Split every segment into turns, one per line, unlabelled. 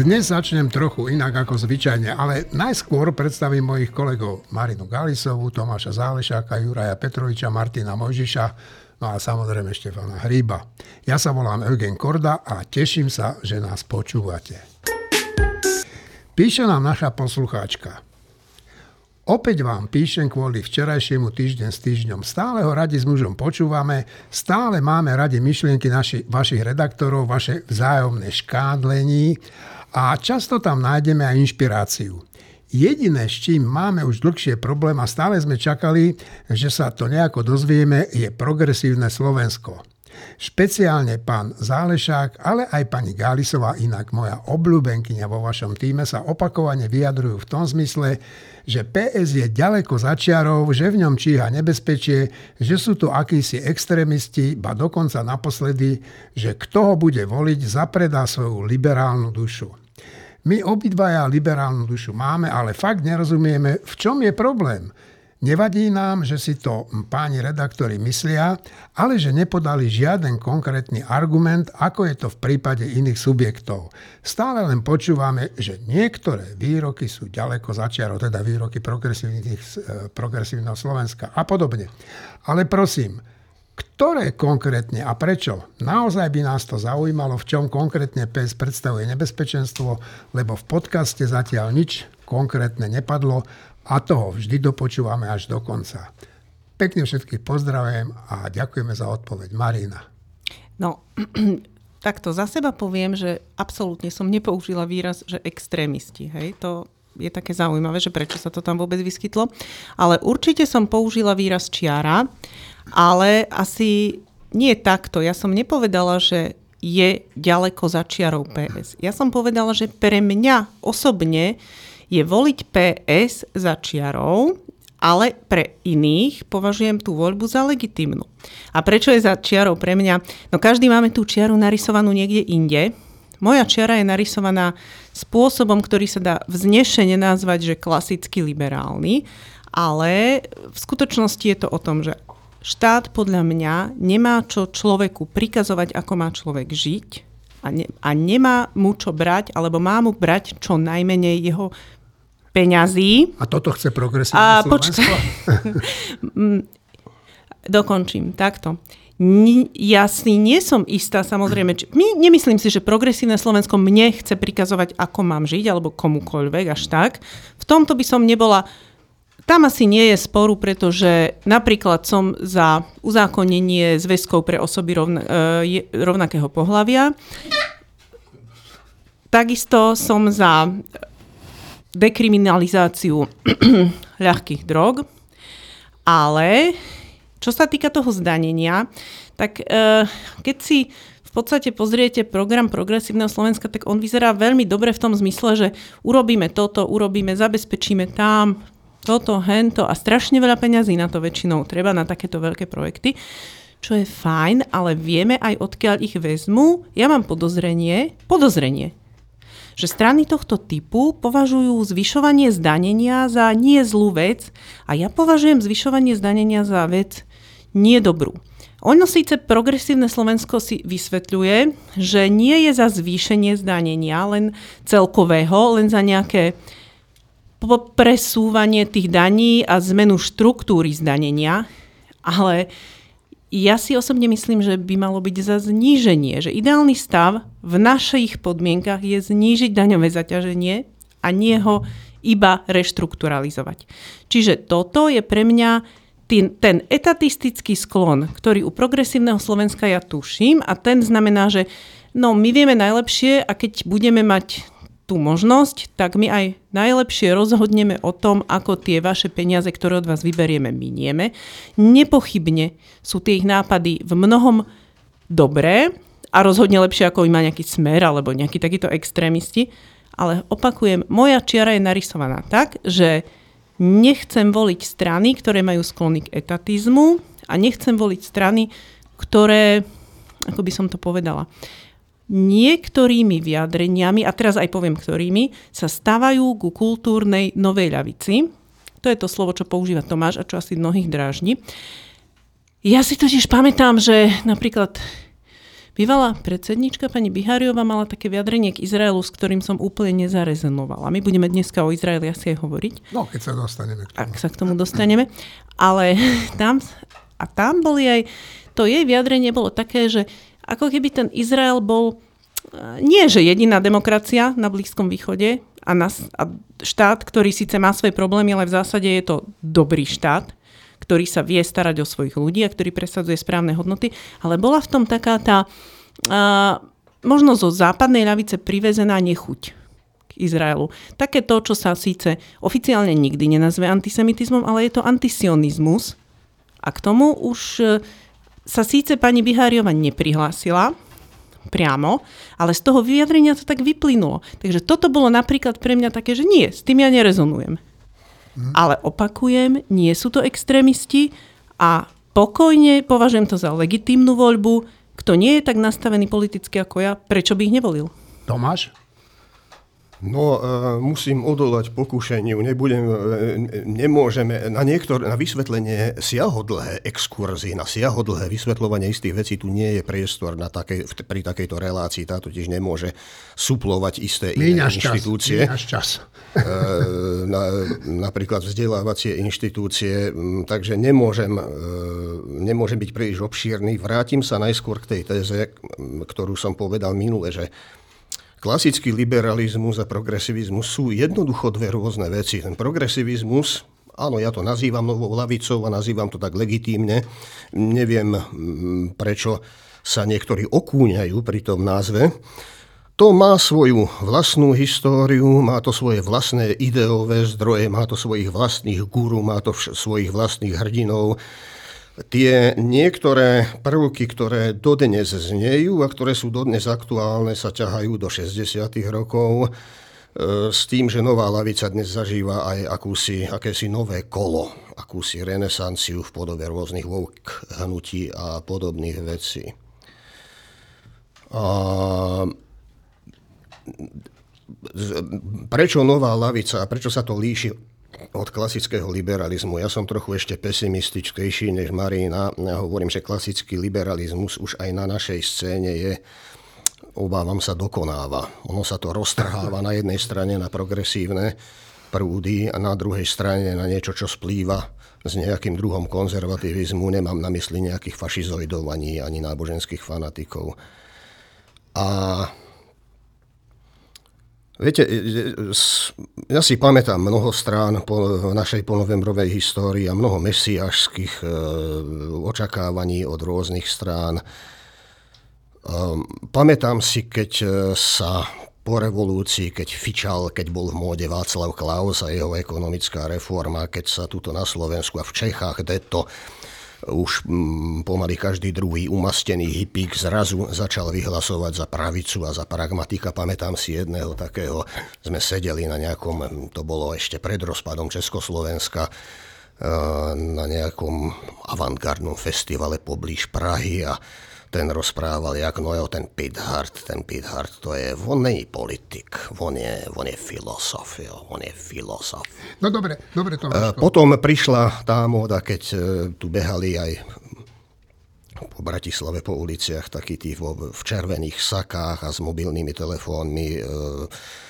Dnes začnem trochu inak ako zvyčajne, ale najskôr predstavím mojich kolegov Marinu Galisovú, Tomáša Zálešáka, Juraja Petroviča, Martina Mojžiša, no a samozrejme Štefana Hríba. Ja sa volám Eugen Korda a teším sa, že nás počúvate. Píše nám naša poslucháčka. Opäť vám píšem kvôli včerajšiemu týždeň s týždňom. Stále ho radi s mužom počúvame, stále máme radi myšlienky naši, vašich redaktorov, vaše vzájomné škádlení a často tam nájdeme aj inšpiráciu. Jediné, s čím máme už dlhšie problém a stále sme čakali, že sa to nejako dozvieme, je progresívne Slovensko. Špeciálne pán Zálešák, ale aj pani Gálisová, inak moja obľúbenkyňa vo vašom týme, sa opakovane vyjadrujú v tom zmysle, že PS je ďaleko za čiarou, že v ňom číha nebezpečie, že sú to akísi extrémisti, ba dokonca naposledy, že kto ho bude voliť, zapredá svoju liberálnu dušu. My obidvaja liberálnu dušu máme, ale fakt nerozumieme, v čom je problém. Nevadí nám, že si to páni redaktori myslia, ale že nepodali žiaden konkrétny argument, ako je to v prípade iných subjektov. Stále len počúvame, že niektoré výroky sú ďaleko začiarov, teda výroky e, progresívneho Slovenska a podobne. Ale prosím, ktoré konkrétne a prečo? Naozaj by nás to zaujímalo, v čom konkrétne PES predstavuje nebezpečenstvo, lebo v podcaste zatiaľ nič konkrétne nepadlo a toho vždy dopočúvame až do konca. Pekne všetkých pozdravujem a ďakujeme za odpoveď. Marina.
No, takto za seba poviem, že absolútne som nepoužila výraz, že extrémisti. Hej? To je také zaujímavé, že prečo sa to tam vôbec vyskytlo. Ale určite som použila výraz čiara, ale asi nie takto. Ja som nepovedala, že je ďaleko za čiarou PS. Ja som povedala, že pre mňa osobne je voliť PS za čiarou, ale pre iných považujem tú voľbu za legitimnú. A prečo je za čiarou pre mňa? No každý máme tú čiaru narysovanú niekde inde. Moja čiara je narysovaná spôsobom, ktorý sa dá vznešene nazvať, že klasicky liberálny, ale v skutočnosti je to o tom, že štát podľa mňa nemá čo človeku prikazovať, ako má človek žiť a, ne, a nemá mu čo brať, alebo má mu brať čo najmenej jeho peňazí.
A toto chce progresívne Slovensko?
Mm, dokončím, takto. Ja si nie som istá, samozrejme, či, my, nemyslím si, že progresívne Slovensko mne chce prikazovať, ako mám žiť, alebo komukoľvek, až tak. V tomto by som nebola, tam asi nie je sporu, pretože napríklad som za uzákonenie zväzkov pre osoby rovna, e, rovnakého pohľavia. Takisto som za dekriminalizáciu ľahkých drog, ale čo sa týka toho zdanenia, tak e, keď si v podstate pozriete program Progresívneho Slovenska, tak on vyzerá veľmi dobre v tom zmysle, že urobíme toto, urobíme, zabezpečíme tam, toto, hento a strašne veľa peňazí na to väčšinou treba, na takéto veľké projekty, čo je fajn, ale vieme aj odkiaľ ich vezmu. Ja mám podozrenie, podozrenie, že strany tohto typu považujú zvyšovanie zdanenia za nie zlú vec a ja považujem zvyšovanie zdanenia za vec nedobrú. Ono síce progresívne Slovensko si vysvetľuje, že nie je za zvýšenie zdanenia len celkového, len za nejaké presúvanie tých daní a zmenu štruktúry zdanenia, ale ja si osobne myslím, že by malo byť za zníženie, že ideálny stav v našich podmienkach je znížiť daňové zaťaženie a nie ho iba reštrukturalizovať. Čiže toto je pre mňa ten, ten etatistický sklon, ktorý u progresívneho Slovenska ja tuším a ten znamená, že no my vieme najlepšie a keď budeme mať tú možnosť, tak my aj najlepšie rozhodneme o tom, ako tie vaše peniaze, ktoré od vás vyberieme, minieme. Nepochybne sú tie ich nápady v mnohom dobré a rozhodne lepšie, ako má nejaký smer alebo nejaký takýto extrémisti. Ale opakujem, moja čiara je narysovaná tak, že nechcem voliť strany, ktoré majú sklony k etatizmu a nechcem voliť strany, ktoré, ako by som to povedala, niektorými vyjadreniami, a teraz aj poviem ktorými, sa stávajú ku kultúrnej novej ľavici. To je to slovo, čo používa Tomáš a čo asi mnohých drážni. Ja si totiž pamätám, že napríklad Bývalá predsednička pani Bihariová mala také vyjadrenie k Izraelu, s ktorým som úplne nezarezonovala. My budeme dneska o Izraeli asi aj hovoriť.
No, keď sa dostaneme k tomu.
Ak sa k tomu dostaneme. Ale tam, a tam boli aj, to jej vyjadrenie bolo také, že ako keby ten Izrael bol e, nie, že jediná demokracia na Blízkom východe a, na, a štát, ktorý síce má svoje problémy, ale v zásade je to dobrý štát, ktorý sa vie starať o svojich ľudí a ktorý presadzuje správne hodnoty, ale bola v tom taká tá, uh, možno zo západnej ľavice privezená nechuť k Izraelu. Také to, čo sa síce oficiálne nikdy nenazve antisemitizmom, ale je to antisionizmus. A k tomu už uh, sa síce pani Biháriova neprihlásila, priamo, ale z toho vyjadrenia to tak vyplynulo. Takže toto bolo napríklad pre mňa také, že nie, s tým ja nerezonujem. Hm. Ale opakujem, nie sú to extrémisti a pokojne považujem to za legitímnu voľbu. Kto nie je tak nastavený politicky ako ja, prečo by ich nevolil?
Tomáš?
No, uh, musím odolať pokušeniu. Nebudem, uh, nemôžeme na, niektor, na vysvetlenie siahodlhé exkurzy, na siahodlhé vysvetľovanie istých vecí, tu nie je priestor na také, pri takejto relácii. Tá totiž nemôže suplovať isté iné inštitúcie.
Čas. čas.
Uh, na, napríklad vzdelávacie inštitúcie. Takže nemôžem, nemôžem byť príliš obšírny. Vrátim sa najskôr k tej téze, ktorú som povedal minule, že klasický liberalizmus a progresivizmus sú jednoducho dve rôzne veci. Ten progresivizmus, áno, ja to nazývam novou lavicou a nazývam to tak legitímne. Neviem, mm, prečo sa niektorí okúňajú pri tom názve. To má svoju vlastnú históriu, má to svoje vlastné ideové zdroje, má to svojich vlastných guru, má to vš- svojich vlastných hrdinov tie niektoré prvky, ktoré dodnes znejú a ktoré sú dodnes aktuálne, sa ťahajú do 60. rokov e, s tým, že nová lavica dnes zažíva aj akúsi, akési nové kolo, akúsi renesanciu v podobe rôznych woke hnutí a podobných vecí. A prečo nová lavica a prečo sa to líši od klasického liberalizmu. Ja som trochu ešte pesimistickejší než Marina. Ja hovorím, že klasický liberalizmus už aj na našej scéne je obávam sa, dokonáva. Ono sa to roztrháva na jednej strane na progresívne prúdy a na druhej strane na niečo, čo splýva s nejakým druhom konzervativizmu. Nemám na mysli nejakých fašizoidov ani, ani náboženských fanatikov. A Viete, e, e, ja si pamätám mnoho strán po, našej ponovembrovej histórii a mnoho mesiašských e, očakávaní od rôznych strán. Pamätám si, keď sa po revolúcii, keď fičal, keď bol v móde Václav Klaus a jeho ekonomická reforma, keď sa tuto na Slovensku a v Čechách deto už mm, pomaly každý druhý umastený hippík zrazu začal vyhlasovať za pravicu a za pragmatika. Pamätám si jedného takého, sme sedeli na nejakom, to bolo ešte pred rozpadom Československa, eh, na nejakom avantgardnom festivale poblíž Prahy a ten rozprával, jak no jo, ten Pithard, ten Pithard, to je, on není politik, on je, on je filosof, jo, on je filosof.
No dobre, dobre to
máš. Potom prišla tá móda, keď e, tu behali aj po Bratislave po uliciach takí tí v, v červených sakách a s mobilnými telefónmi e,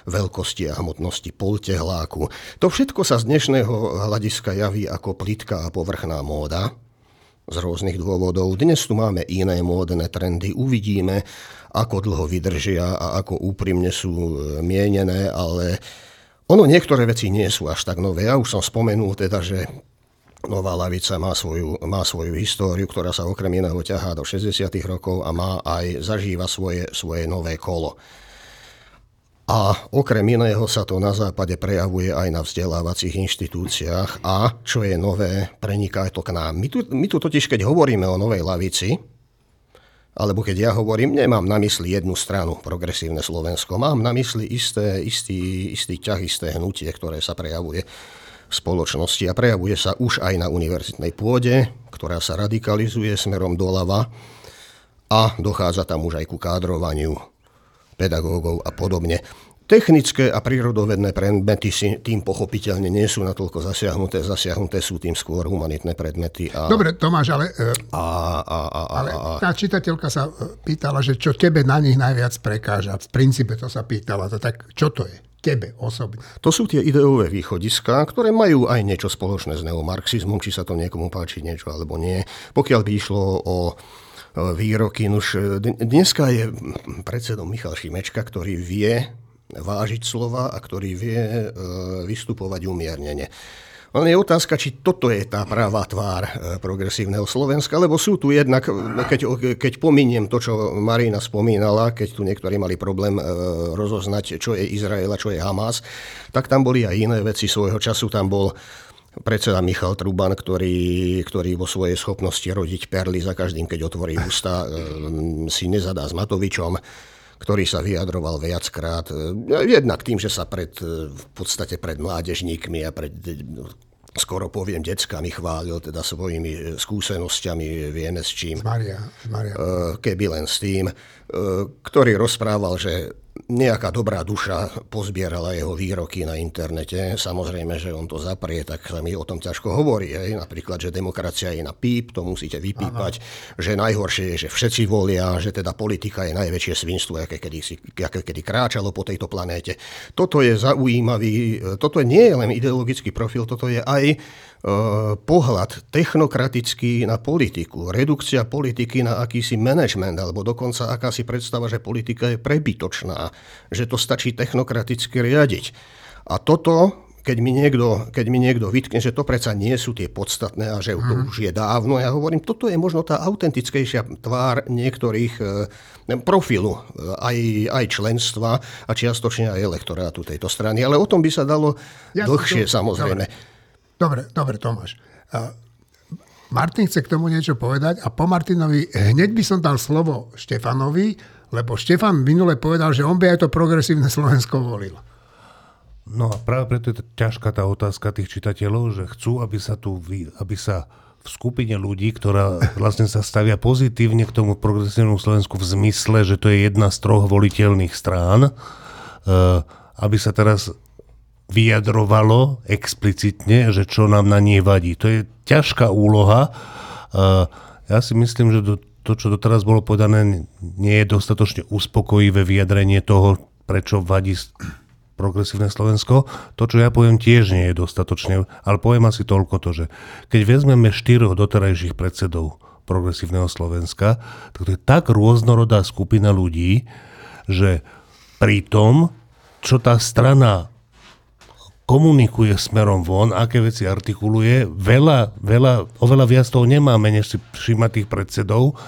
veľkosti a hmotnosti poltehláku. To všetko sa z dnešného hľadiska javí ako plitká a povrchná móda z rôznych dôvodov. Dnes tu máme iné módne trendy, uvidíme, ako dlho vydržia a ako úprimne sú e, mienené, ale ono niektoré veci nie sú až tak nové. Ja už som spomenul teda, že Nová lavica má svoju, má svoju históriu, ktorá sa okrem iného ťahá do 60. rokov a má aj zažíva svoje, svoje nové kolo. A okrem iného sa to na západe prejavuje aj na vzdelávacích inštitúciách. A, čo je nové, preniká to k nám. My tu, my tu totiž, keď hovoríme o novej lavici, alebo keď ja hovorím, nemám na mysli jednu stranu, progresívne Slovensko, mám na mysli isté, istý, istý ťah, isté hnutie, ktoré sa prejavuje v spoločnosti a prejavuje sa už aj na univerzitnej pôde, ktorá sa radikalizuje smerom doľava a dochádza tam už aj ku kádrovaniu pedagógov a podobne. Technické a prírodovedné predmety si tým pochopiteľne nie sú natoľko zasiahnuté. Zasiahnuté sú tým skôr humanitné predmety. A,
Dobre, Tomáš, ale, e,
a, a, a, a,
ale tá čitateľka sa e, pýtala, že čo tebe na nich najviac prekáža. V princípe to sa pýtala. To tak čo to je? Tebe osobne.
To sú tie ideové východiská, ktoré majú aj niečo spoločné s neomarxizmom, či sa to niekomu páči niečo alebo nie. Pokiaľ by išlo o výroky, už dneska je predsedom Michal Šimečka, ktorý vie vážiť slova a ktorý vie e, vystupovať umiernene. Len je otázka, či toto je tá pravá tvár e, progresívneho Slovenska, lebo sú tu jednak, keď, keď pominiem to, čo Marina spomínala, keď tu niektorí mali problém e, rozoznať, čo je Izrael a čo je Hamas, tak tam boli aj iné veci svojho času. Tam bol predseda Michal Truban, ktorý, ktorý vo svojej schopnosti rodiť perly za každým, keď otvorí ústa, si nezadá s Matovičom ktorý sa vyjadroval viackrát. E, jednak tým, že sa pred, e, v podstate pred mládežníkmi a pred skoro poviem deckami chválil teda svojimi skúsenosťami, vieme s čím.
Maria, Maria.
Keby len s tým, ktorý rozprával, že nejaká dobrá duša pozbierala jeho výroky na internete. Samozrejme, že on to zaprie, tak sa mi o tom ťažko hovorí. Hej. Napríklad, že demokracia je na píp, to musíte vypípať. Ano. Že najhoršie je, že všetci volia, že teda politika je najväčšie svinstvo, aké kedy, aké kedy kráčalo po tejto planéte. Toto je zaujímavý, toto nie je len ideologický profil, toto je aj pohľad technokratický na politiku, redukcia politiky na akýsi management, alebo dokonca akási predstava, že politika je prebytočná, že to stačí technokraticky riadiť. A toto keď mi, niekto, keď mi niekto vytkne, že to predsa nie sú tie podstatné a že to mhm. už je dávno, ja hovorím, toto je možno tá autentickejšia tvár niektorých e, profilu, eh, aj, aj členstva a čiastočne aj elektorátu tejto strany. Ale o tom by sa dalo ja dlhšie, to, samozrejme. Dobre.
Dobre, dobre, Tomáš. Martin chce k tomu niečo povedať a po Martinovi hneď by som dal slovo Štefanovi, lebo Štefan minule povedal, že on by aj to progresívne Slovensko volil.
No a práve preto je to ťažká tá otázka tých čitateľov, že chcú, aby sa tu, aby sa v skupine ľudí, ktorá vlastne sa stavia pozitívne k tomu progresívnemu Slovensku v zmysle, že to je jedna z troch voliteľných strán, e, aby sa teraz vyjadrovalo explicitne, že čo nám na nej vadí. To je ťažká úloha. Ja si myslím, že to, čo doteraz bolo povedané, nie je dostatočne uspokojivé vyjadrenie toho, prečo vadí progresívne Slovensko. To, čo ja poviem, tiež nie je dostatočne, ale poviem asi toľko to, že keď vezmeme štyroch doterajších predsedov progresívneho Slovenska, tak to je tak rôznorodá skupina ľudí, že pri tom, čo tá strana komunikuje smerom von, aké veci artikuluje. Veľa, veľa, oveľa viac toho nemáme, než si všíma tých predsedov.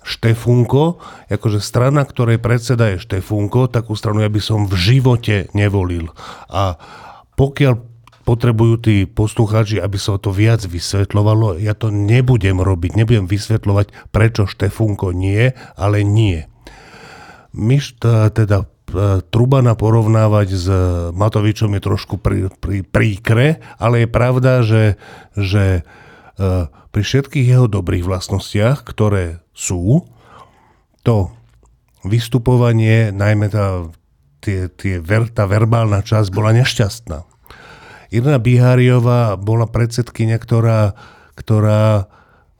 Štefunko, akože strana, ktorej predseda je Štefunko, takú stranu ja by som v živote nevolil. A pokiaľ potrebujú tí poslucháči, aby sa to viac vysvetľovalo, ja to nebudem robiť, nebudem vysvetľovať, prečo Štefunko nie, ale nie. Myš teda Trubana porovnávať s Matovičom je trošku pri, pri, príkre, ale je pravda, že, že e, pri všetkých jeho dobrých vlastnostiach, ktoré sú, to vystupovanie, najmä tá, tie, tie ver, tá verbálna časť bola nešťastná. Irina Biháriová bola predsedkynia, ktorá, ktorá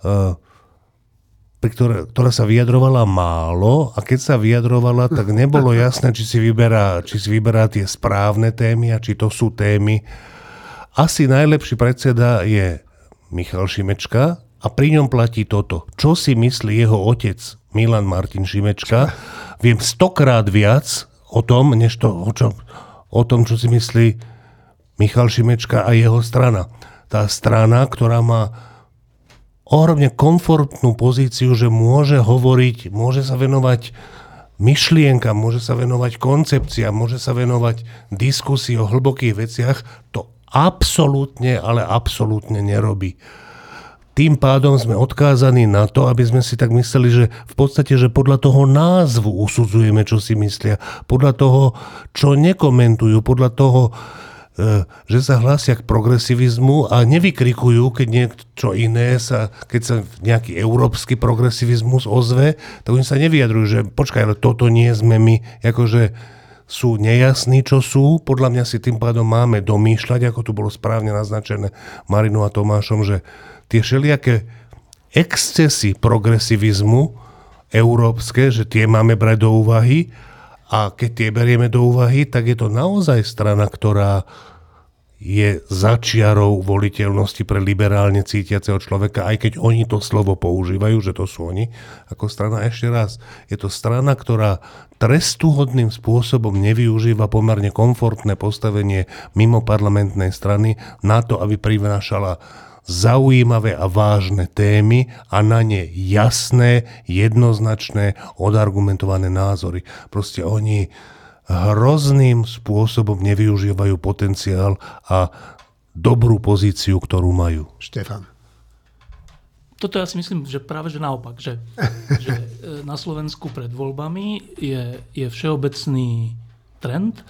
uh, ktoré, ktorá sa vyjadrovala málo a keď sa vyjadrovala, tak nebolo jasné, či si, vyberá, či si vyberá tie správne témy a či to sú témy. Asi najlepší predseda je Michal Šimečka a pri ňom platí toto. Čo si myslí jeho otec Milan Martin Šimečka? Viem stokrát viac o tom, než to, o, čo, o tom, čo si myslí Michal Šimečka a jeho strana. Tá strana, ktorá má ohromne komfortnú pozíciu, že môže hovoriť, môže sa venovať myšlienka, môže sa venovať koncepcia, môže sa venovať diskusii o hlbokých veciach, to absolútne, ale absolútne nerobí. Tým pádom sme odkázaní na to, aby sme si tak mysleli, že v podstate, že podľa toho názvu usudzujeme, čo si myslia, podľa toho, čo nekomentujú, podľa toho, že sa hlásia k progresivizmu a nevykrikujú, keď niečo iné sa, keď sa nejaký európsky progresivizmus ozve, tak oni sa nevyjadrujú, že počkaj, ale toto nie sme my, akože sú nejasní, čo sú. Podľa mňa si tým pádom máme domýšľať, ako tu bolo správne naznačené Marinou a Tomášom, že tie všelijaké excesy progresivizmu európske, že tie máme brať do úvahy a keď tie berieme do úvahy, tak je to naozaj strana, ktorá je začiarou voliteľnosti pre liberálne cítiaceho človeka, aj keď oni to slovo používajú, že to sú oni, ako strana. Ešte raz, je to strana, ktorá trestuhodným spôsobom nevyužíva pomerne komfortné postavenie mimo parlamentnej strany na to, aby prinášala zaujímavé a vážne témy a na ne jasné, jednoznačné, odargumentované názory. Proste oni hrozným spôsobom nevyužívajú potenciál a dobrú pozíciu, ktorú majú.
Štefan.
Toto ja si myslím, že práve že naopak, že, že e, na Slovensku pred voľbami je, je všeobecný trend e,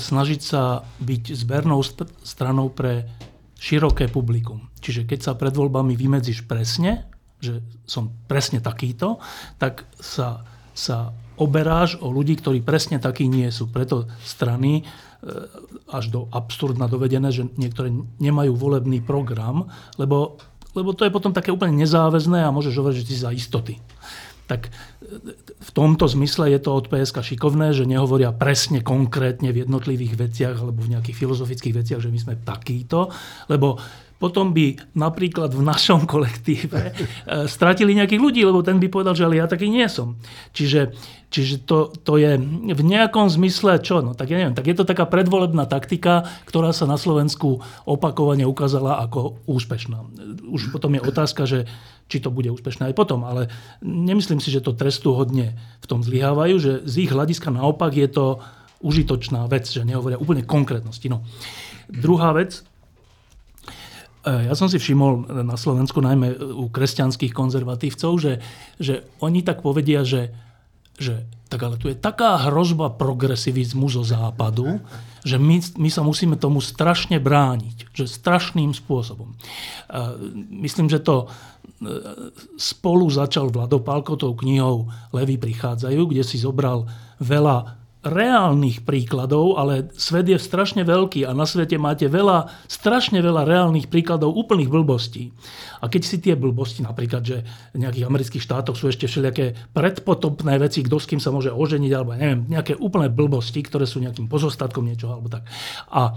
snažiť sa byť zbernou stranou pre široké publikum. Čiže keď sa pred voľbami vymedzíš presne, že som presne takýto, tak sa, sa oberáš o ľudí, ktorí presne takí nie sú. Preto strany e, až do absurdna dovedené, že niektoré nemajú volebný program, lebo, lebo to je potom také úplne nezáväzné a môžeš hovoriť, že si za istoty. Tak v tomto zmysle je to od PSK šikovné, že nehovoria presne, konkrétne v jednotlivých veciach alebo v nejakých filozofických veciach, že my sme takýto, lebo potom by napríklad v našom kolektíve e, stratili nejakých ľudí, lebo ten by povedal, že ale ja taký nie som. Čiže, čiže to, to je v nejakom zmysle čo? No tak ja neviem, tak je to taká predvolebná taktika, ktorá sa na Slovensku opakovane ukázala ako úspešná. Už potom je otázka, že či to bude úspešné aj potom, ale nemyslím si, že to trestu hodne v tom zlyhávajú, že z ich hľadiska naopak je to užitočná vec, že nehovoria úplne konkrétnosti. No. Druhá vec, E, ja som si všimol na Slovensku, najmä u kresťanských konzervatívcov, že, že oni tak povedia, že, že tak ale tu je taká hrozba progresivizmu zo západu, že my, my sa musíme tomu strašne brániť, že strašným spôsobom. E, myslím, že to e, spolu začal Vladopálko tou knihou Levy prichádzajú, kde si zobral veľa reálnych príkladov, ale svet je strašne veľký a na svete máte veľa, strašne veľa reálnych príkladov úplných blbostí. A keď si tie blbosti, napríklad, že v nejakých amerických štátoch sú ešte všelijaké predpotopné veci, kto s kým sa môže oženiť, alebo neviem, nejaké úplné blbosti, ktoré sú nejakým pozostatkom niečoho, alebo tak. A,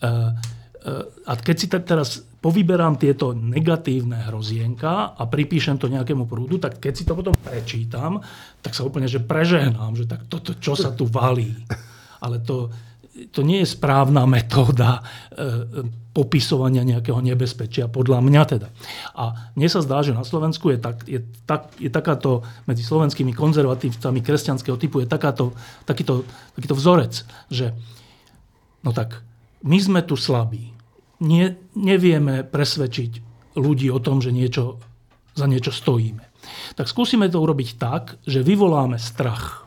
e, e, a keď si teraz povyberám tieto negatívne hrozienka a pripíšem to nejakému prúdu, tak keď si to potom prečítam, tak sa úplne že prežehnám, že tak toto, čo sa tu valí. Ale to, to nie je správna metóda e, popisovania nejakého nebezpečia, podľa mňa teda. A mne sa zdá, že na Slovensku je, tak, je, tak, je takáto, medzi slovenskými konzervatívcami kresťanského typu je takáto, takýto, takýto vzorec, že no tak, my sme tu slabí nie, nevieme presvedčiť ľudí o tom, že niečo, za niečo stojíme. Tak skúsime to urobiť tak, že vyvoláme strach.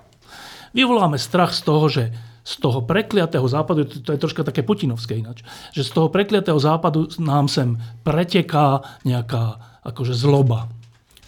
Vyvoláme strach z toho, že z toho prekliatého západu, to je troška také putinovské ináč, že z toho prekliatého západu nám sem preteká nejaká akože zloba.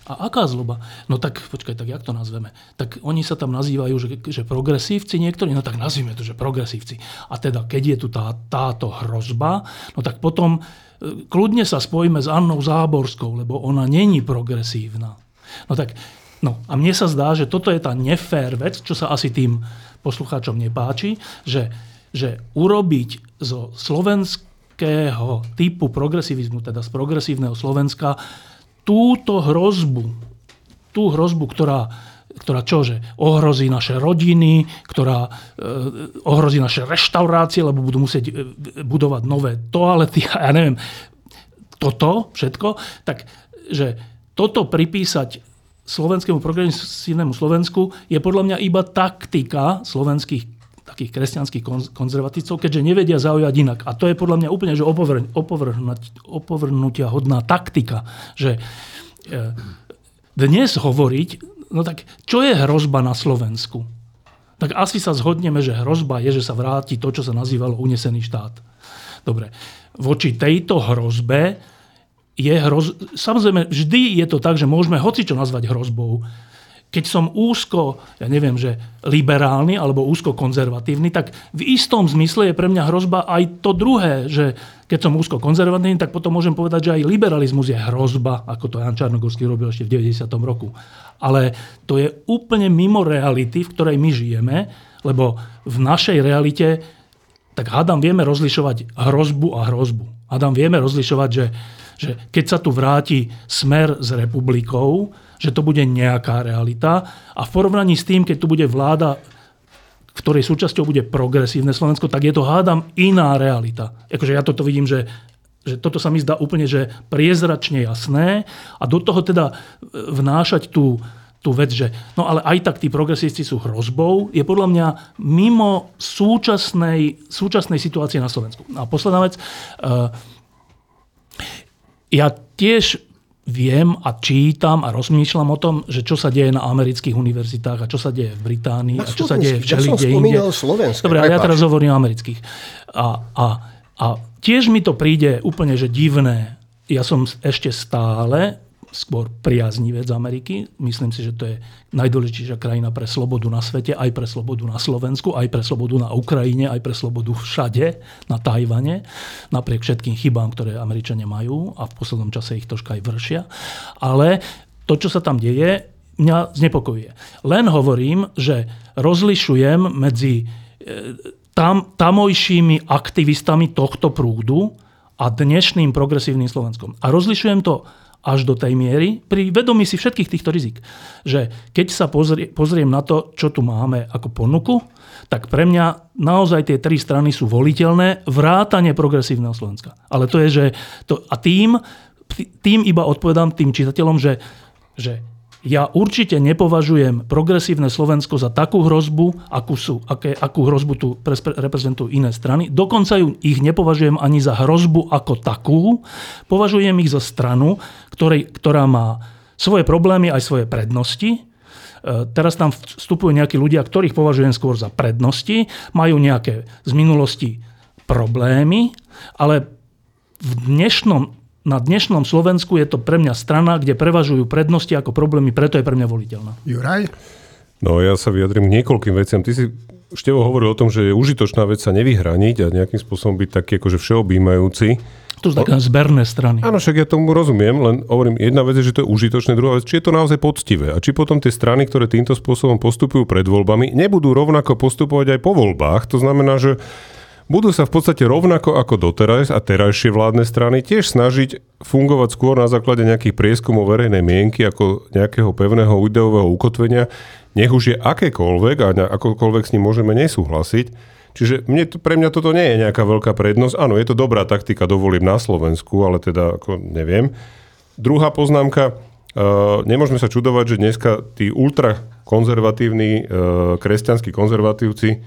A aká zloba? No tak, počkaj, tak jak to nazveme? Tak oni sa tam nazývajú, že, že progresívci niektorí, no tak nazvime to, že progresívci. A teda, keď je tu tá, táto hrozba, no tak potom e, kľudne sa spojíme s Annou Záborskou, lebo ona není progresívna. No tak, no a mne sa zdá, že toto je tá nefér vec, čo sa asi tým poslucháčom nepáči, že, že urobiť zo slovenského typu progresivizmu, teda z progresívneho Slovenska, túto hrozbu, tú hrozbu, ktorá, ktorá čože, ohrozí naše rodiny, ktorá e, ohrozí naše reštaurácie, lebo budú musieť e, budovať nové toalety a ja neviem, toto všetko, tak že toto pripísať slovenskému progresívnemu Slovensku je podľa mňa iba taktika slovenských takých kresťanských konzervatívcov, keďže nevedia zaujať inak. A to je podľa mňa úplne že opovrhnutia hodná taktika, že e, dnes hovoriť, no tak čo je hrozba na Slovensku? Tak asi sa zhodneme, že hrozba je, že sa vráti to, čo sa nazývalo unesený štát. Dobre, voči tejto hrozbe je hroz... Samozrejme, vždy je to tak, že môžeme hocičo nazvať hrozbou keď som úzko, ja neviem, že liberálny alebo úzko konzervatívny, tak v istom zmysle je pre mňa hrozba aj to druhé, že keď som úzko konzervatívny, tak potom môžem povedať, že aj liberalizmus je hrozba, ako to Jan Čarnogorský robil ešte v 90. roku. Ale to je úplne mimo reality, v ktorej my žijeme, lebo v našej realite, tak hádam, vieme rozlišovať hrozbu a hrozbu. Hádam, vieme rozlišovať, že, že keď sa tu vráti smer s republikou, že to bude nejaká realita. A v porovnaní s tým, keď tu bude vláda, ktorej súčasťou bude progresívne Slovensko, tak je to, hádam, iná realita. Akože ja toto vidím, že že toto sa mi zdá úplne že priezračne jasné a do toho teda vnášať tú, tú vec, že no ale aj tak tí progresívci sú hrozbou, je podľa mňa mimo súčasnej, súčasnej situácie na Slovensku. A posledná vec, uh, ja tiež viem a čítam a rozmýšľam o tom, že čo sa deje na amerických univerzitách a čo sa deje v Británii
na
a čo sa deje v čeli, kde inde. Dobre, ale ja teraz hovorím o amerických. A, a, a tiež mi to príde úplne že divné. Ja som ešte stále skôr priaznivec Ameriky. Myslím si, že to je najdôležitejšia krajina pre slobodu na svete, aj pre slobodu na Slovensku, aj pre slobodu na Ukrajine, aj pre slobodu všade, na Tajvane, napriek všetkým chybám, ktoré Američania majú a v poslednom čase ich troška aj vršia. Ale to, čo sa tam deje, mňa znepokojuje. Len hovorím, že rozlišujem medzi e, tam, tamojšími aktivistami tohto prúdu a dnešným progresívnym Slovenskom. A rozlišujem to až do tej miery, pri vedomí si všetkých týchto rizik, že keď sa pozrie, pozriem na to, čo tu máme ako ponuku, tak pre mňa naozaj tie tri strany sú voliteľné, vrátane progresívneho Slovenska. Ale to je, že to, a tým, tým iba odpovedám tým čitateľom, že, že ja určite nepovažujem progresívne Slovensko za takú hrozbu, akú, sú, aké, akú hrozbu tu reprezentujú iné strany. Dokonca ju ich nepovažujem ani za hrozbu ako takú. Považujem ich za stranu, ktorej, ktorá má svoje problémy aj svoje prednosti. E, teraz tam vstupujú nejakí ľudia, ktorých považujem skôr za prednosti, majú nejaké z minulosti problémy, ale v dnešnom na dnešnom Slovensku je to pre mňa strana, kde prevažujú prednosti ako problémy, preto je pre mňa voliteľná.
Juraj?
No ja sa vyjadrím k niekoľkým veciam. Ty si Števo hovoril o tom, že je užitočná vec sa nevyhraniť a nejakým spôsobom byť taký akože všeobjímajúci.
To sú také zberné strany.
Áno, však ja tomu rozumiem, len hovorím, jedna vec je, že to je užitočné, druhá vec, či je to naozaj poctivé a či potom tie strany, ktoré týmto spôsobom postupujú pred voľbami, nebudú rovnako postupovať aj po voľbách. To znamená, že budú sa v podstate rovnako ako doteraz a terajšie vládne strany tiež snažiť fungovať skôr na základe nejakých prieskumov verejnej mienky ako nejakého pevného ideového ukotvenia, nech už je akékoľvek a akokoľvek s ním môžeme nesúhlasiť. Čiže mne, pre mňa toto nie je nejaká veľká prednosť. Áno, je to dobrá taktika dovoliť na Slovensku, ale teda ako neviem. Druhá poznámka, Uh, nemôžeme sa čudovať, že dneska tí ultrakonzervatívni uh, kresťanskí konzervatívci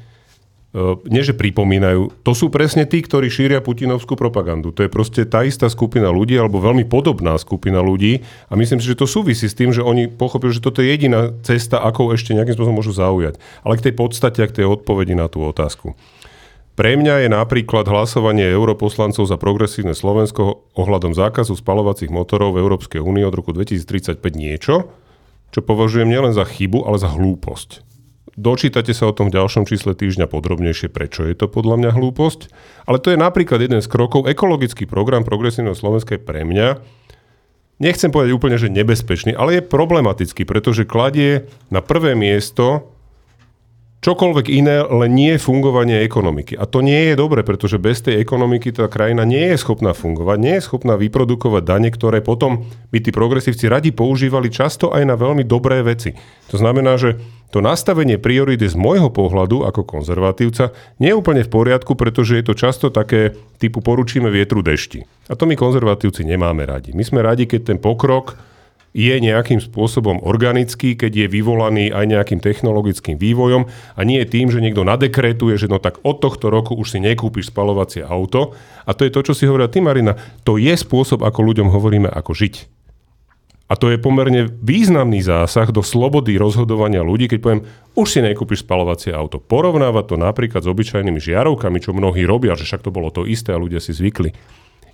nie že pripomínajú, to sú presne tí, ktorí šíria putinovskú propagandu. To je proste tá istá skupina ľudí, alebo veľmi podobná skupina ľudí a myslím si, že to súvisí s tým, že oni pochopili, že toto je jediná cesta, ako ešte nejakým spôsobom môžu zaujať. Ale k tej podstate, k tej odpovedi na tú otázku. Pre mňa je napríklad hlasovanie europoslancov za progresívne Slovensko ohľadom zákazu spalovacích motorov v Európskej únii od roku 2035 niečo, čo považujem nielen za chybu, ale za hlúposť. Dočítate sa o tom v ďalšom čísle týždňa podrobnejšie, prečo je to podľa mňa hlúposť. Ale to je napríklad jeden z krokov. Ekologický program Progresívneho Slovenska je pre mňa, nechcem povedať úplne, že nebezpečný, ale je problematický, pretože kladie na prvé miesto čokoľvek iné, len nie fungovanie ekonomiky. A to nie je dobre, pretože bez tej ekonomiky tá krajina nie je schopná fungovať, nie je schopná vyprodukovať dane, ktoré potom by tí progresívci radi používali často aj na veľmi dobré veci. To znamená, že to nastavenie priority z môjho pohľadu ako konzervatívca nie je úplne v poriadku, pretože je to často také typu poručíme vietru dešti. A to my konzervatívci nemáme radi. My sme radi, keď ten pokrok je nejakým spôsobom organický, keď je vyvolaný aj nejakým technologickým vývojom a nie tým, že niekto nadekretuje, že no tak od tohto roku už si nekúpiš spalovacie auto. A to je to, čo si hovorila ty, Marina. To je spôsob, ako ľuďom hovoríme, ako žiť. A to je pomerne významný zásah do slobody rozhodovania ľudí, keď poviem, už si nekúpiš spalovacie auto. Porovnávať to napríklad s obyčajnými žiarovkami, čo mnohí robia, že však to bolo to isté a ľudia si zvykli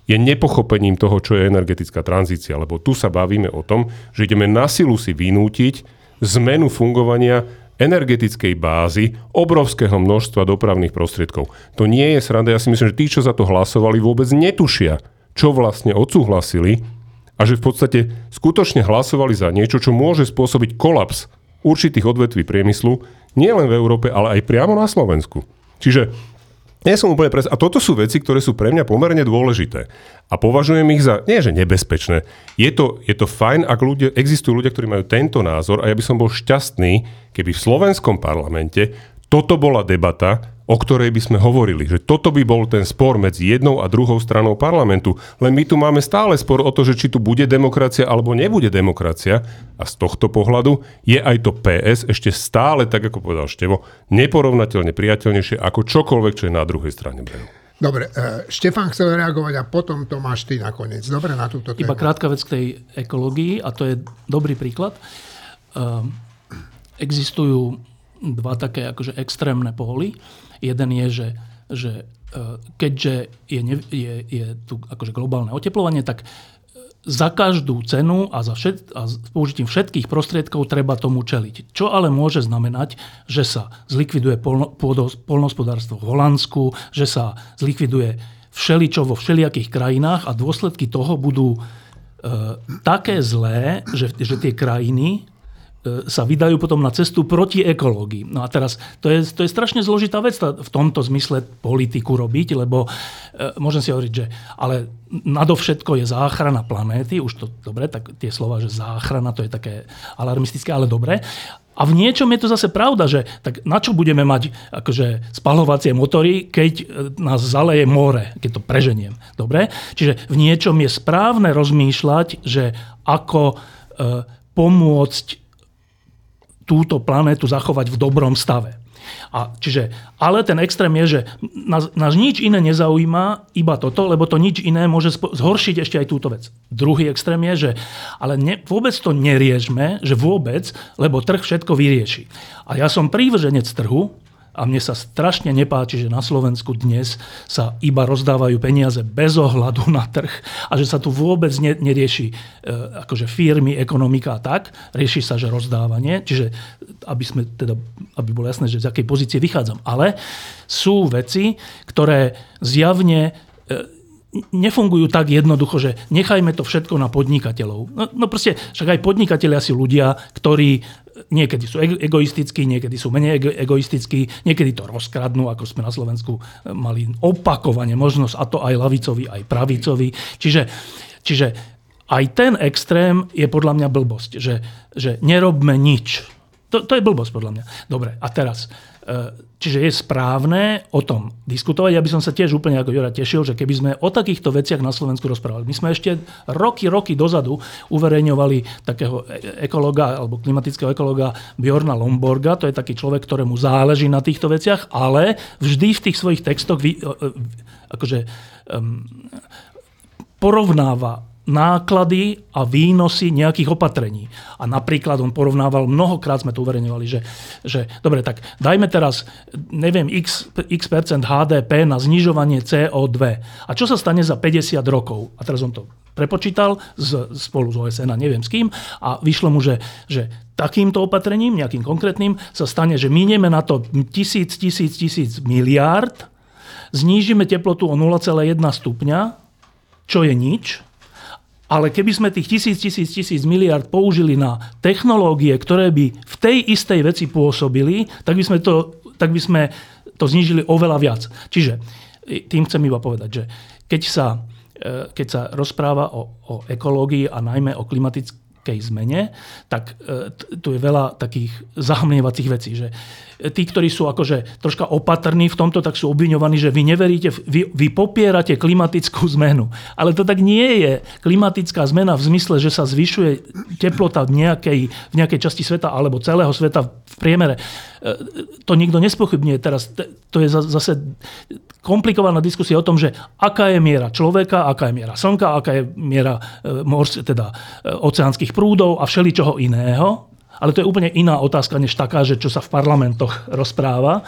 je nepochopením toho, čo je energetická tranzícia. Lebo tu sa bavíme o tom, že ideme na silu si vynútiť zmenu fungovania energetickej bázy obrovského množstva dopravných prostriedkov. To nie je sranda. Ja si myslím, že tí, čo za to hlasovali, vôbec netušia, čo vlastne odsúhlasili a že v podstate skutočne hlasovali za niečo, čo môže spôsobiť kolaps určitých odvetví priemyslu, nielen v Európe, ale aj priamo na Slovensku. Čiže nie som úplne pres... A toto sú veci, ktoré sú pre mňa pomerne dôležité. A považujem ich za, nie že nebezpečné, je to, je to fajn, ak ľudia, existujú ľudia, ktorí majú tento názor a ja by som bol šťastný, keby v slovenskom parlamente toto bola debata, o ktorej by sme hovorili. Že toto by bol ten spor medzi jednou a druhou stranou parlamentu. Len my tu máme stále spor o to, že či tu bude demokracia alebo nebude demokracia. A z tohto pohľadu je aj to PS ešte stále, tak ako povedal Števo, neporovnateľne priateľnejšie ako čokoľvek, čo je na druhej strane brehu.
Dobre, e, Štefan chcel reagovať a potom to máš ty nakoniec. Dobre, na túto tému.
Iba krátka vec k tej ekológii a to je dobrý príklad. Um, existujú dva také akože extrémne póly. Jeden je, že, že e, keďže je, je, je tu akože globálne oteplovanie, tak e, za každú cenu a, za všet, a s použitím všetkých prostriedkov treba tomu čeliť. Čo ale môže znamenať, že sa zlikviduje polno, polnospodárstvo v Holandsku, že sa zlikviduje všeličo vo všelijakých krajinách a dôsledky toho budú e, také zlé, že, že tie krajiny sa vydajú potom na cestu proti ekológii. No a teraz, to je, to je strašne zložitá vec v tomto zmysle politiku robiť, lebo e, môžem si hovoriť, že ale nadovšetko je záchrana planéty, už to dobre, tak tie slova, že záchrana, to je také alarmistické, ale dobre. A v niečom je to zase pravda, že tak na čo budeme mať akože spalovacie motory, keď e, nás zaleje more, keď to preženiem. Dobre? Čiže v niečom je správne rozmýšľať, že ako e, pomôcť túto planétu zachovať v dobrom stave. A čiže, ale ten extrém je, že nás, nás nič iné nezaujíma, iba toto, lebo to nič iné môže zhoršiť ešte aj túto vec. Druhý extrém je, že ale ne, vôbec to neriešme, že vôbec, lebo trh všetko vyrieši. A ja som prívrženec trhu, a mne sa strašne nepáči, že na Slovensku dnes sa iba rozdávajú peniaze bez ohľadu na trh a že sa tu vôbec nerieši e, akože firmy, ekonomika a tak. Rieši sa, že rozdávanie. Čiže aby, sme teda, aby bolo jasné, že z akej pozície vychádzam. Ale sú veci, ktoré zjavne e, nefungujú tak jednoducho, že nechajme to všetko na podnikateľov. No, no proste, však aj podnikatelia sú ľudia, ktorí niekedy sú egoistickí, niekedy sú menej egoistickí, niekedy to rozkradnú, ako sme na Slovensku eh, mali opakovane možnosť, a to aj lavicovi, aj pravicovi. Čiže, čiže aj ten extrém je podľa mňa blbosť, že, že nerobme nič. To, to je blbosť podľa mňa. Dobre, a teraz E, čiže je správne o tom diskutovať. Ja by som sa tiež úplne ako Jura tešil, že keby sme o takýchto veciach na Slovensku rozprávali. My sme ešte roky, roky dozadu uverejňovali takého e, ekologa alebo klimatického ekologa Bjorna Lomborga. To je taký človek, ktorému záleží na týchto veciach, ale vždy v tých svojich textoch vy, e, akože, um, porovnáva náklady a výnosy nejakých opatrení. A napríklad on porovnával, mnohokrát sme to uverejňovali, že, že dobre, tak dajme teraz, neviem, x, x percent HDP na znižovanie CO2. A čo sa stane za 50 rokov? A teraz on to prepočítal z, spolu s OSN a neviem s kým a vyšlo mu, že, že takýmto opatrením, nejakým konkrétnym, sa stane, že minieme na to tisíc, tisíc, tisíc miliárd, znížime teplotu o 0,1 stupňa, čo je nič, ale keby sme tých tisíc, tisíc, tisíc miliard použili na technológie, ktoré by v tej istej veci pôsobili, tak by sme to, tak by sme to znížili oveľa viac. Čiže tým chcem iba povedať, že keď sa, e, keď sa rozpráva o, o ekológii a najmä o klimatickej zmene, tak e, tu je veľa takých zahmlievacích vecí, že tí, ktorí sú akože troška opatrní v tomto, tak sú obviňovaní, že vy neveríte, vy, vy popierate klimatickú zmenu. Ale to tak nie je. Klimatická zmena v zmysle, že sa zvyšuje teplota v nejakej, v nejakej časti sveta alebo celého sveta v priemere. E, to nikto nespochybňuje. Teraz to je zase komplikovaná diskusia o tom, že aká je miera človeka, aká je miera slnka, aká je miera e, mors, teda e, oceánskych prúdov a všeličoho iného. Ale to je úplne iná otázka, než taká, že čo sa v parlamentoch rozpráva.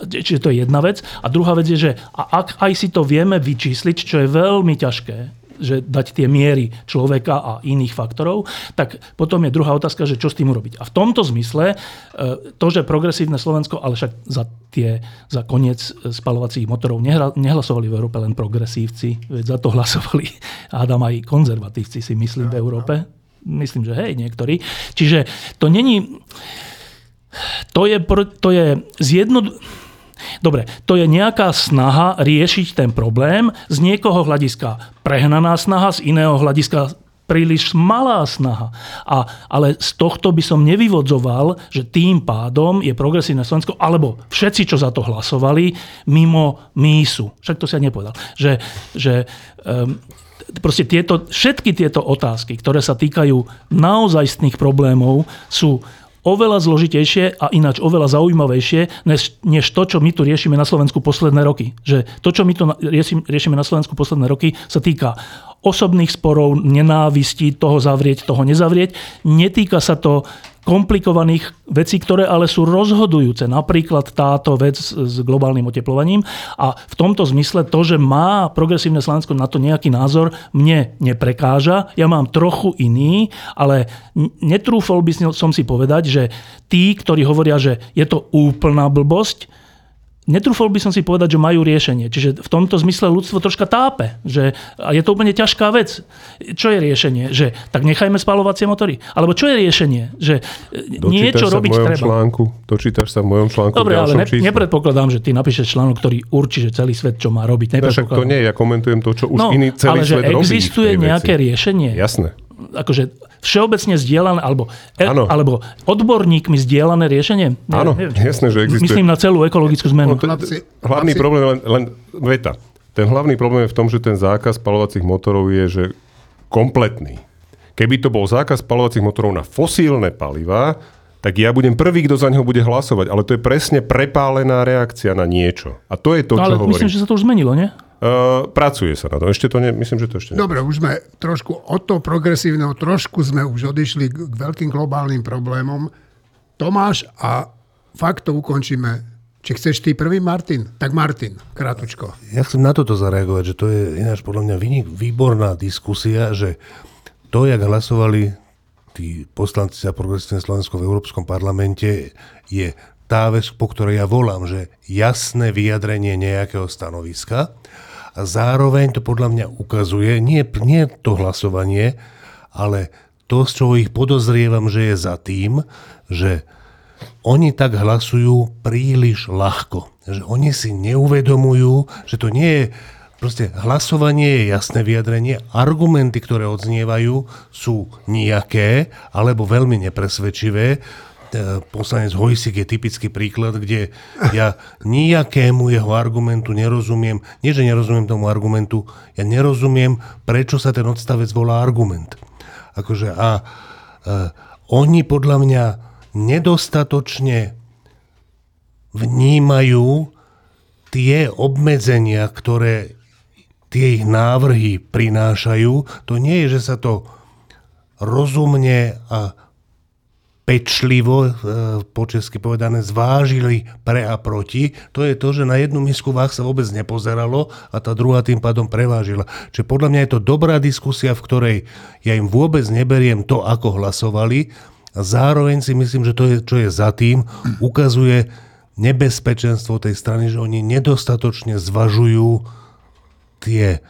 Čiže to je jedna vec. A druhá vec je, že ak aj si to vieme vyčísliť, čo je veľmi ťažké, že dať tie miery človeka a iných faktorov, tak potom je druhá otázka, že čo s tým urobiť. A v tomto zmysle e, to, že progresívne Slovensko, ale však za, tie, za koniec spalovacích motorov nehla, nehlasovali v Európe len progresívci, veď za to hlasovali Adam aj konzervatívci si myslím v Európe. Myslím, že hej, niektorí. Čiže to není... To je, to je zjedno, Dobre, to je nejaká snaha riešiť ten problém, z niekoho hľadiska prehnaná snaha, z iného hľadiska príliš malá snaha. A, ale z tohto by som nevyvodzoval, že tým pádom je progresívne Slovensko, alebo všetci, čo za to hlasovali, mimo mísu. Však to si ja nepovedal. Že, že um, proste tieto, všetky tieto otázky, ktoré sa týkajú naozajstných problémov, sú oveľa zložitejšie a ináč oveľa zaujímavejšie, než, než to, čo my tu riešime na Slovensku posledné roky. Že to, čo my tu riešime na Slovensku posledné roky, sa týka osobných sporov, nenávistí, toho zavrieť, toho nezavrieť. Netýka sa to komplikovaných vecí, ktoré ale sú rozhodujúce. Napríklad táto vec s globálnym oteplovaním. A v tomto zmysle to, že má progresívne Slovensko na to nejaký názor, mne neprekáža. Ja mám trochu iný, ale netrúfol by som si povedať, že tí, ktorí hovoria, že je to úplná blbosť, Netrúfol by som si povedať, že majú riešenie. Čiže v tomto zmysle ľudstvo troška tápe. Že, a je to úplne ťažká vec. Čo je riešenie? Že tak nechajme spalovacie motory. Alebo čo je riešenie? Že e, Dočítaš niečo robiť
v mojom
treba.
Článku, dočítaš sa v mojom článku.
Dobre, ale ne, nepredpokladám, že ty napíšeš článok, ktorý určí, že celý svet čo má robiť.
No, však to nie, ja komentujem to, čo už
no,
iný celý
ale
svet
že existuje
robí
nejaké riešenie.
Jasné.
Akože všeobecne zdieľané, alebo, e, alebo odborníkmi zdieľané riešenie?
Áno, jasné, že existuje.
Myslím na celú ekologickú zmenu. No, to,
hlavný
chlapci.
problém, len, len veta. Ten hlavný problém je v tom, že ten zákaz spalovacích motorov je že kompletný. Keby to bol zákaz spalovacích motorov na fosílne palivá, tak ja budem prvý, kto za neho bude hlasovať. Ale to je presne prepálená reakcia na niečo. A to je to,
no,
čo
ale
hovorím.
myslím, že sa to už zmenilo, nie?
Uh, pracuje sa na to. Ešte to ne, myslím, že to ešte nie.
Dobre, už sme trošku od toho progresívneho, trošku sme už odišli k, k veľkým globálnym problémom. Tomáš, a fakt to ukončíme. Či chceš ty prvý, Martin? Tak Martin, krátučko.
Ja chcem na toto zareagovať, že to je ináč podľa mňa vynik, výborná diskusia, že to, jak hlasovali tí poslanci za progresívne Slovensko v Európskom parlamente, je tá vec, po ktorej ja volám, že jasné vyjadrenie nejakého stanoviska, a zároveň to podľa mňa ukazuje, nie, nie to hlasovanie, ale to, z čoho ich podozrievam, že je za tým, že oni tak hlasujú príliš ľahko. Že oni si neuvedomujú, že to nie je Proste hlasovanie je jasné vyjadrenie, argumenty, ktoré odznievajú, sú nejaké alebo veľmi nepresvedčivé. E, poslanec Hojsik je typický príklad, kde ja nejakému jeho argumentu nerozumiem. Nie, že nerozumiem tomu argumentu, ja nerozumiem, prečo sa ten odstavec volá argument. Akože a uh, oni podľa mňa nedostatočne vnímajú tie obmedzenia, ktoré tie ich návrhy prinášajú. To nie je, že sa to rozumne a pečlivo, e, po česky povedané, zvážili pre a proti, to je to, že na jednu misku váh sa vôbec nepozeralo a tá druhá tým pádom prevážila. Čiže podľa mňa je to dobrá diskusia, v ktorej ja im vôbec neberiem to, ako hlasovali a zároveň si myslím, že to, je, čo je za tým, ukazuje nebezpečenstvo tej strany, že oni nedostatočne zvažujú tie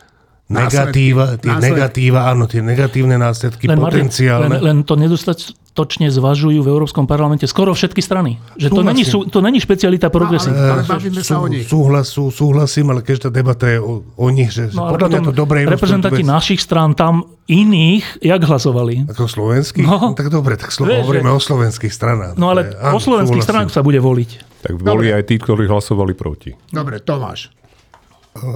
negatíva, tie negatíva, áno, tie negatívne následky
len
potenciálne.
Martin, len, len to nedostatočne zvažujú v Európskom parlamente skoro všetky strany. Že to není, to není špecialita progresí.
No, ale, ale bavíme sa o nich.
Súhlas, sú, súhlasím, ale tá debata je o, o nich, že, no, podľa mňa to dobre
Reprezentanti našich strán tam iných, jak hlasovali?
Ako slovenských?
No.
no tak dobre, tak slo- Vieš, hovoríme že... o slovenských stranách.
No ale je, o slovenských stranách sa bude voliť.
Tak boli aj tí, ktorí hlasovali proti.
Dobre, Tomáš.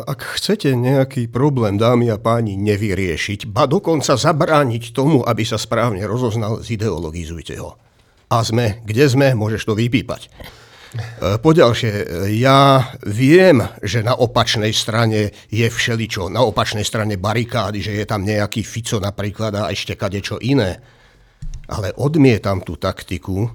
Ak chcete nejaký problém, dámy a páni, nevyriešiť, ba dokonca zabrániť tomu, aby sa správne rozoznal, zideologizujte ho. A sme, kde sme, môžeš to vypípať. E, poďalšie, ja viem, že na opačnej strane je všeličo, na opačnej strane barikády, že je tam nejaký Fico napríklad a ešte kadečo iné. Ale odmietam tú taktiku,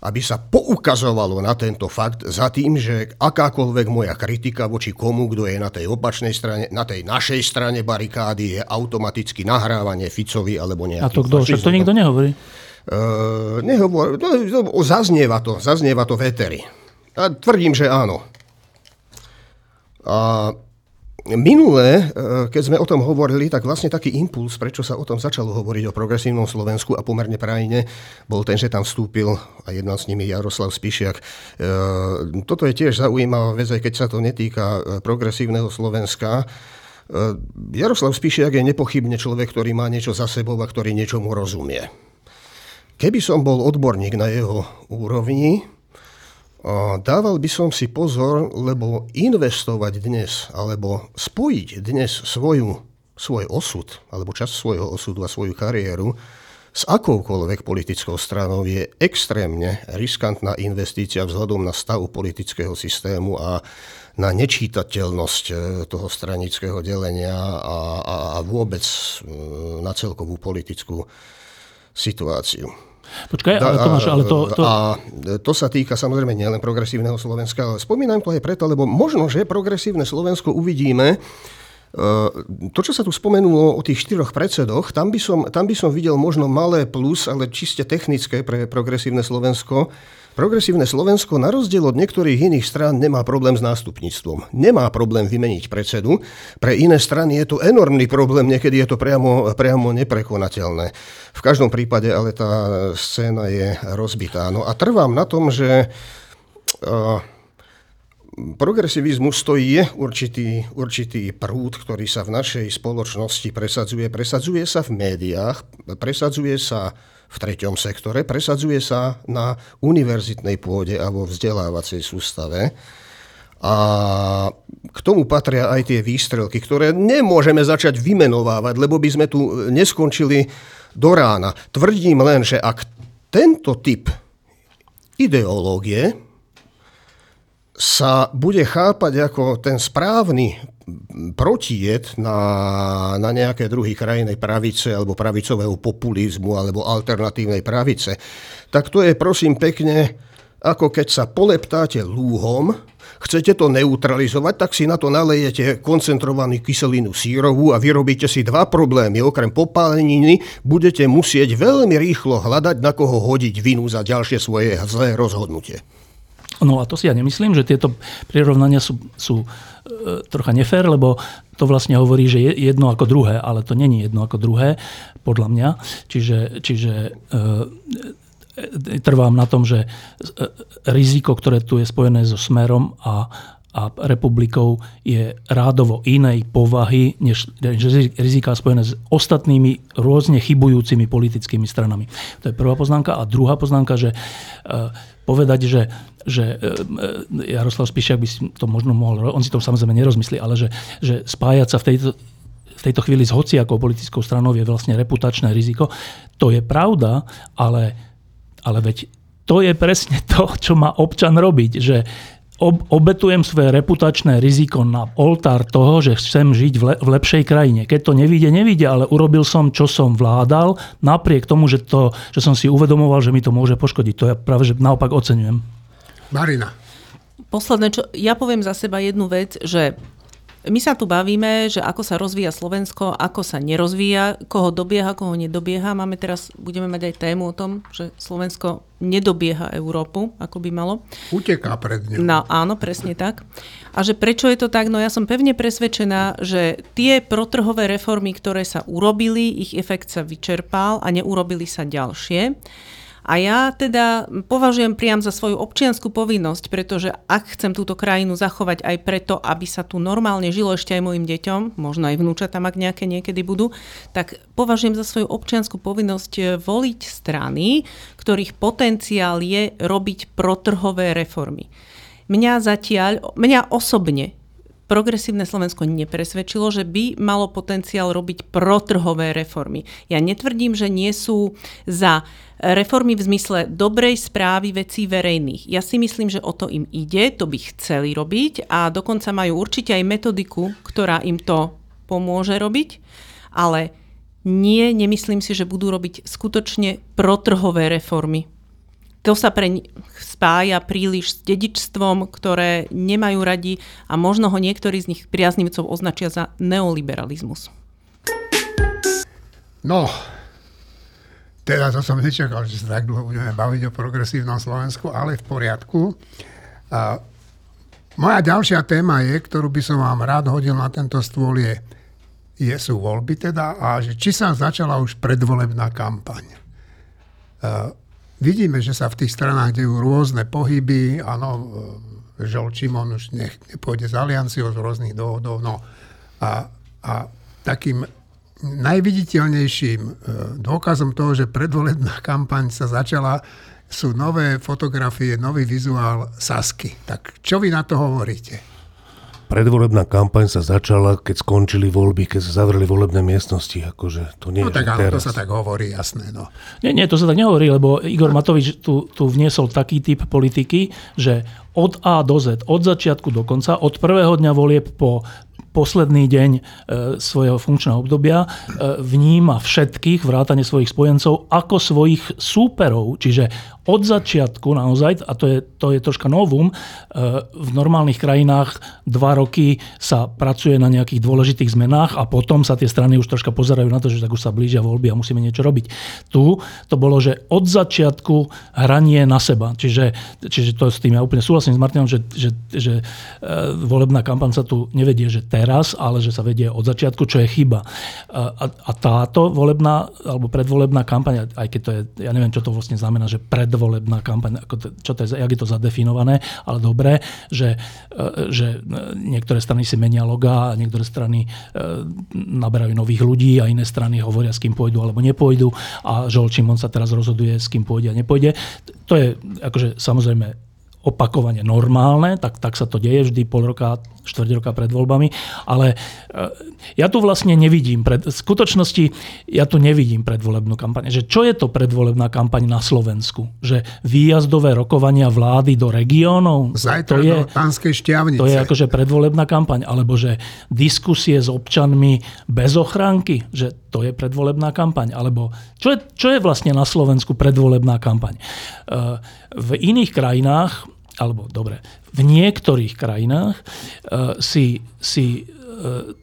aby sa poukazovalo na tento fakt za tým, že akákoľvek moja kritika voči komu, kto je na tej opačnej strane, na tej našej strane barikády, je automaticky nahrávanie Ficovi alebo nejakým
A to kto? Však to nikto nehovorí.
Uh, nehovor, no, no, zaznieva to, zaznieva to v eteri. A tvrdím, že áno. A Minulé, e, keď sme o tom hovorili, tak vlastne taký impuls, prečo sa o tom začalo hovoriť o progresívnom Slovensku a pomerne prajne, bol ten, že tam vstúpil a jednal s nimi Jaroslav Spišiak. E, toto je tiež zaujímavá vec, aj keď sa to netýka e, progresívneho Slovenska. Jaroslav Spišiak je nepochybne človek, ktorý má niečo za sebou a ktorý niečomu rozumie. Keby som bol odborník na jeho úrovni, Dával by som si pozor, lebo investovať dnes, alebo spojiť dnes svoju, svoj osud, alebo čas svojho osudu a svoju kariéru s akoukoľvek politickou stranou je extrémne riskantná investícia vzhľadom na stav politického systému a na nečítateľnosť e, toho stranického delenia a, a, a vôbec e, na celkovú politickú situáciu.
Počkaj, ale Tomáš, ale to, to...
A to sa týka samozrejme nielen progresívneho Slovenska, ale spomínam to aj preto, lebo možno, že progresívne Slovensko uvidíme, e, to, čo sa tu spomenulo o tých štyroch predsedoch, tam by, som, tam by som videl možno malé plus, ale čiste technické pre progresívne Slovensko. Progresívne Slovensko na rozdiel od niektorých iných strán nemá problém s nástupníctvom. Nemá problém vymeniť predsedu. Pre iné strany je to enormný problém, niekedy je to priamo, priamo neprekonateľné. V každom prípade ale tá scéna je rozbitá. No a trvám na tom, že uh, progresivizmus to je určitý, určitý prúd, ktorý sa v našej spoločnosti presadzuje. Presadzuje sa v médiách, presadzuje sa v treťom sektore, presadzuje sa na univerzitnej pôde a vo vzdelávacej sústave. A k tomu patria aj tie výstrelky, ktoré nemôžeme začať vymenovávať, lebo by sme tu neskončili do rána. Tvrdím len, že ak tento typ ideológie sa bude chápať ako ten správny protijed na, na nejaké druhy krajnej pravice alebo pravicového populizmu alebo alternatívnej pravice, tak to je prosím pekne ako keď sa poleptáte lúhom, chcete to neutralizovať, tak si na to nalejete koncentrovanú kyselinu sírovú a vyrobíte si dva problémy. Okrem popáleniny budete musieť veľmi rýchlo hľadať, na koho hodiť vinu za ďalšie svoje zlé rozhodnutie.
No a to si ja nemyslím, že tieto prirovnania sú, sú e, trocha nefér, lebo to vlastne hovorí, že je jedno ako druhé, ale to není jedno ako druhé, podľa mňa. Čiže, čiže e, e trvám na tom, že e, riziko, ktoré tu je spojené so smerom a, a republikou je rádovo inej povahy, než, rizika spojené s ostatnými rôzne chybujúcimi politickými stranami. To je prvá poznámka. A druhá poznámka, že e, povedať, že, že e, Jaroslav Spišiak by si to možno mohol, on si to samozrejme nerozmyslí, ale že, že spájať sa v tejto, v tejto chvíli s hociakou politickou stranou je vlastne reputačné riziko. To je pravda, ale, ale veď to je presne to, čo má občan robiť, že ob, obetujem svoje reputačné riziko na oltár toho, že chcem žiť v, le, v lepšej krajine. Keď to nevíde, nevíde, ale urobil som, čo som vládal, napriek tomu, že, to, že som si uvedomoval, že mi to môže poškodiť. To ja práve že naopak oceňujem.
Marina.
Posledné, čo ja poviem za seba jednu vec, že my sa tu bavíme, že ako sa rozvíja Slovensko, ako sa nerozvíja, koho dobieha, koho nedobieha. Máme teraz, budeme mať aj tému o tom, že Slovensko nedobieha Európu, ako by malo.
Uteká pred ňou.
No áno, presne tak. A že prečo je to tak? No ja som pevne presvedčená, že tie protrhové reformy, ktoré sa urobili, ich efekt sa vyčerpal a neurobili sa ďalšie. A ja teda považujem priam za svoju občianskú povinnosť, pretože ak chcem túto krajinu zachovať aj preto, aby sa tu normálne žilo ešte aj mojim deťom, možno aj vnúčatám, ak nejaké niekedy budú, tak považujem za svoju občianskú povinnosť eh, voliť strany, ktorých potenciál je robiť protrhové reformy. Mňa zatiaľ, mňa osobne progresívne Slovensko nepresvedčilo, že by malo potenciál robiť protrhové reformy. Ja netvrdím, že nie sú za reformy v zmysle dobrej správy vecí verejných. Ja si myslím, že o to im ide, to by chceli robiť a dokonca majú určite aj metodiku, ktorá im to pomôže robiť, ale nie, nemyslím si, že budú robiť skutočne protrhové reformy. to sa pre spája príliš s dedičstvom, ktoré nemajú radi a možno ho niektorí z nich priaznivcov označia za neoliberalizmus.
No, teda to som nečakal, že sa tak dlho budeme baviť o progresívnom Slovensku, ale v poriadku. A moja ďalšia téma je, ktorú by som vám rád hodil na tento stôl, je, je sú voľby teda a že či sa začala už predvolebná kampaň. A vidíme, že sa v tých stranách dejú rôzne pohyby, áno, Žol Čimon už nech, nepôjde z alianciou z rôznych dôvodov, no a, a takým najviditeľnejším e, dôkazom toho, že predvolebná kampaň sa začala, sú nové fotografie, nový vizuál Sasky. Tak čo vy na to hovoríte?
Predvolebná kampaň sa začala, keď skončili voľby, keď sa zavreli volebné miestnosti. Akože to nie
no
je
tak áno, to
teraz.
sa tak hovorí, jasné. No.
Nie, nie, to sa tak nehovorí, lebo Igor Matovič tu, tu vniesol taký typ politiky, že od A do Z, od začiatku do konca, od prvého dňa volieb po posledný deň e, svojho funkčného obdobia e, vníma všetkých, vrátane svojich spojencov, ako svojich súperov. Čiže od začiatku naozaj, a to je, to je troška novum, e, v normálnych krajinách dva roky sa pracuje na nejakých dôležitých zmenách a potom sa tie strany už troška pozerajú na to, že tak už sa blížia voľby a musíme niečo robiť. Tu to bolo, že od začiatku hranie na seba. Čiže, čiže to s tým ja úplne súhlasím s Martinom, že, že, že volebná kampaň tu nevedie, že teraz, ale že sa vedie od začiatku, čo je chyba. A, a táto volebná alebo predvolebná kampaň, aj keď to je, ja neviem, čo to vlastne znamená, že predvolebná kampaň, ako to, čo to je, jak je to zadefinované, ale dobré, že, že niektoré strany si menia logá, niektoré strany naberajú nových ľudí a iné strany hovoria, s kým pôjdu alebo nepôjdu a Žol Čimon sa teraz rozhoduje, s kým pôjde a nepôjde. To je akože samozrejme opakovane normálne, tak, tak sa to deje vždy pol roka, štvrť roka pred voľbami, ale ja tu vlastne nevidím, pred, v skutočnosti ja tu nevidím predvolebnú kampaň. Že čo je to predvolebná kampaň na Slovensku? Že výjazdové rokovania vlády do regiónov?
Zajtra
to je,
do Pánskej šťavnice.
To je akože predvolebná kampaň, alebo že diskusie s občanmi bez ochránky, že to je predvolebná kampaň, alebo čo je, čo je vlastne na Slovensku predvolebná kampaň? V iných krajinách alebo dobre, v niektorých krajinách uh, si, si uh,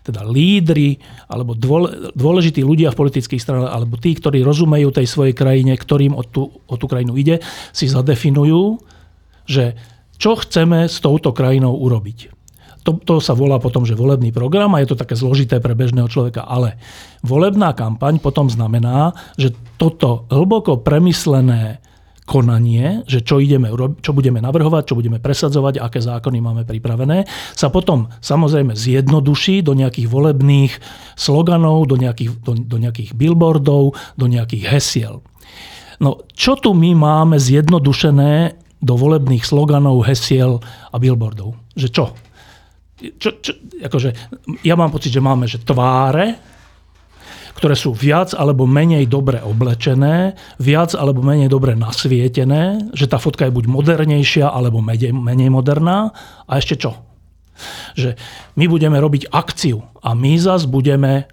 teda lídry alebo dôležití ľudia v politických stranách alebo tí, ktorí rozumejú tej svojej krajine, ktorým o tú, o tú krajinu ide, si zadefinujú, že čo chceme s touto krajinou urobiť. To, to sa volá potom, že volebný program a je to také zložité pre bežného človeka. Ale volebná kampaň potom znamená, že toto hlboko premyslené konanie, že čo, ideme, čo budeme navrhovať, čo budeme presadzovať, aké zákony máme pripravené, sa potom samozrejme zjednoduší do nejakých volebných sloganov, do nejakých, do, do nejakých billboardov, do nejakých hesiel. No, čo tu my máme zjednodušené do volebných sloganov, hesiel a billboardov? Že čo? Čo, čo akože, ja mám pocit, že máme že tváre, ktoré sú viac alebo menej dobre oblečené, viac alebo menej dobre nasvietené, že tá fotka je buď modernejšia alebo menej, moderná. A ešte čo? Že my budeme robiť akciu a my zas budeme,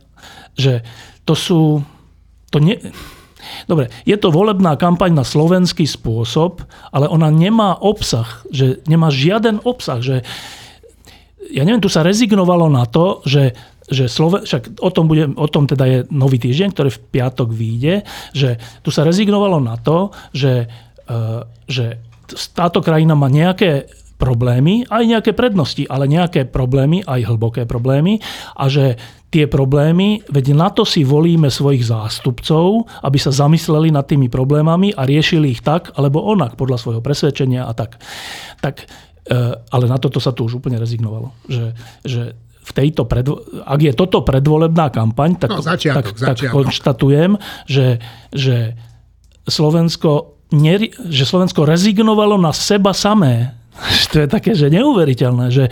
že to sú... To nie, Dobre, je to volebná kampaň na slovenský spôsob, ale ona nemá obsah, že nemá žiaden obsah, že ja neviem, tu sa rezignovalo na to, že že Slove, však o tom, bude, o tom teda je nový týždeň, ktorý v piatok vyjde, že tu sa rezignovalo na to, že, uh, že táto krajina má nejaké problémy, aj nejaké prednosti, ale nejaké problémy, aj hlboké problémy a že tie problémy, veď na to si volíme svojich zástupcov, aby sa zamysleli nad tými problémami a riešili ich tak alebo onak, podľa svojho presvedčenia a tak. Tak ale na toto sa tu už úplne rezignovalo. Že, že v tejto predvo- ak je toto predvolebná kampaň, tak,
no, začiatok,
tak, tak konštatujem, že, že, Slovensko neri- že Slovensko rezignovalo na seba samé. to je také, že neuveriteľné, že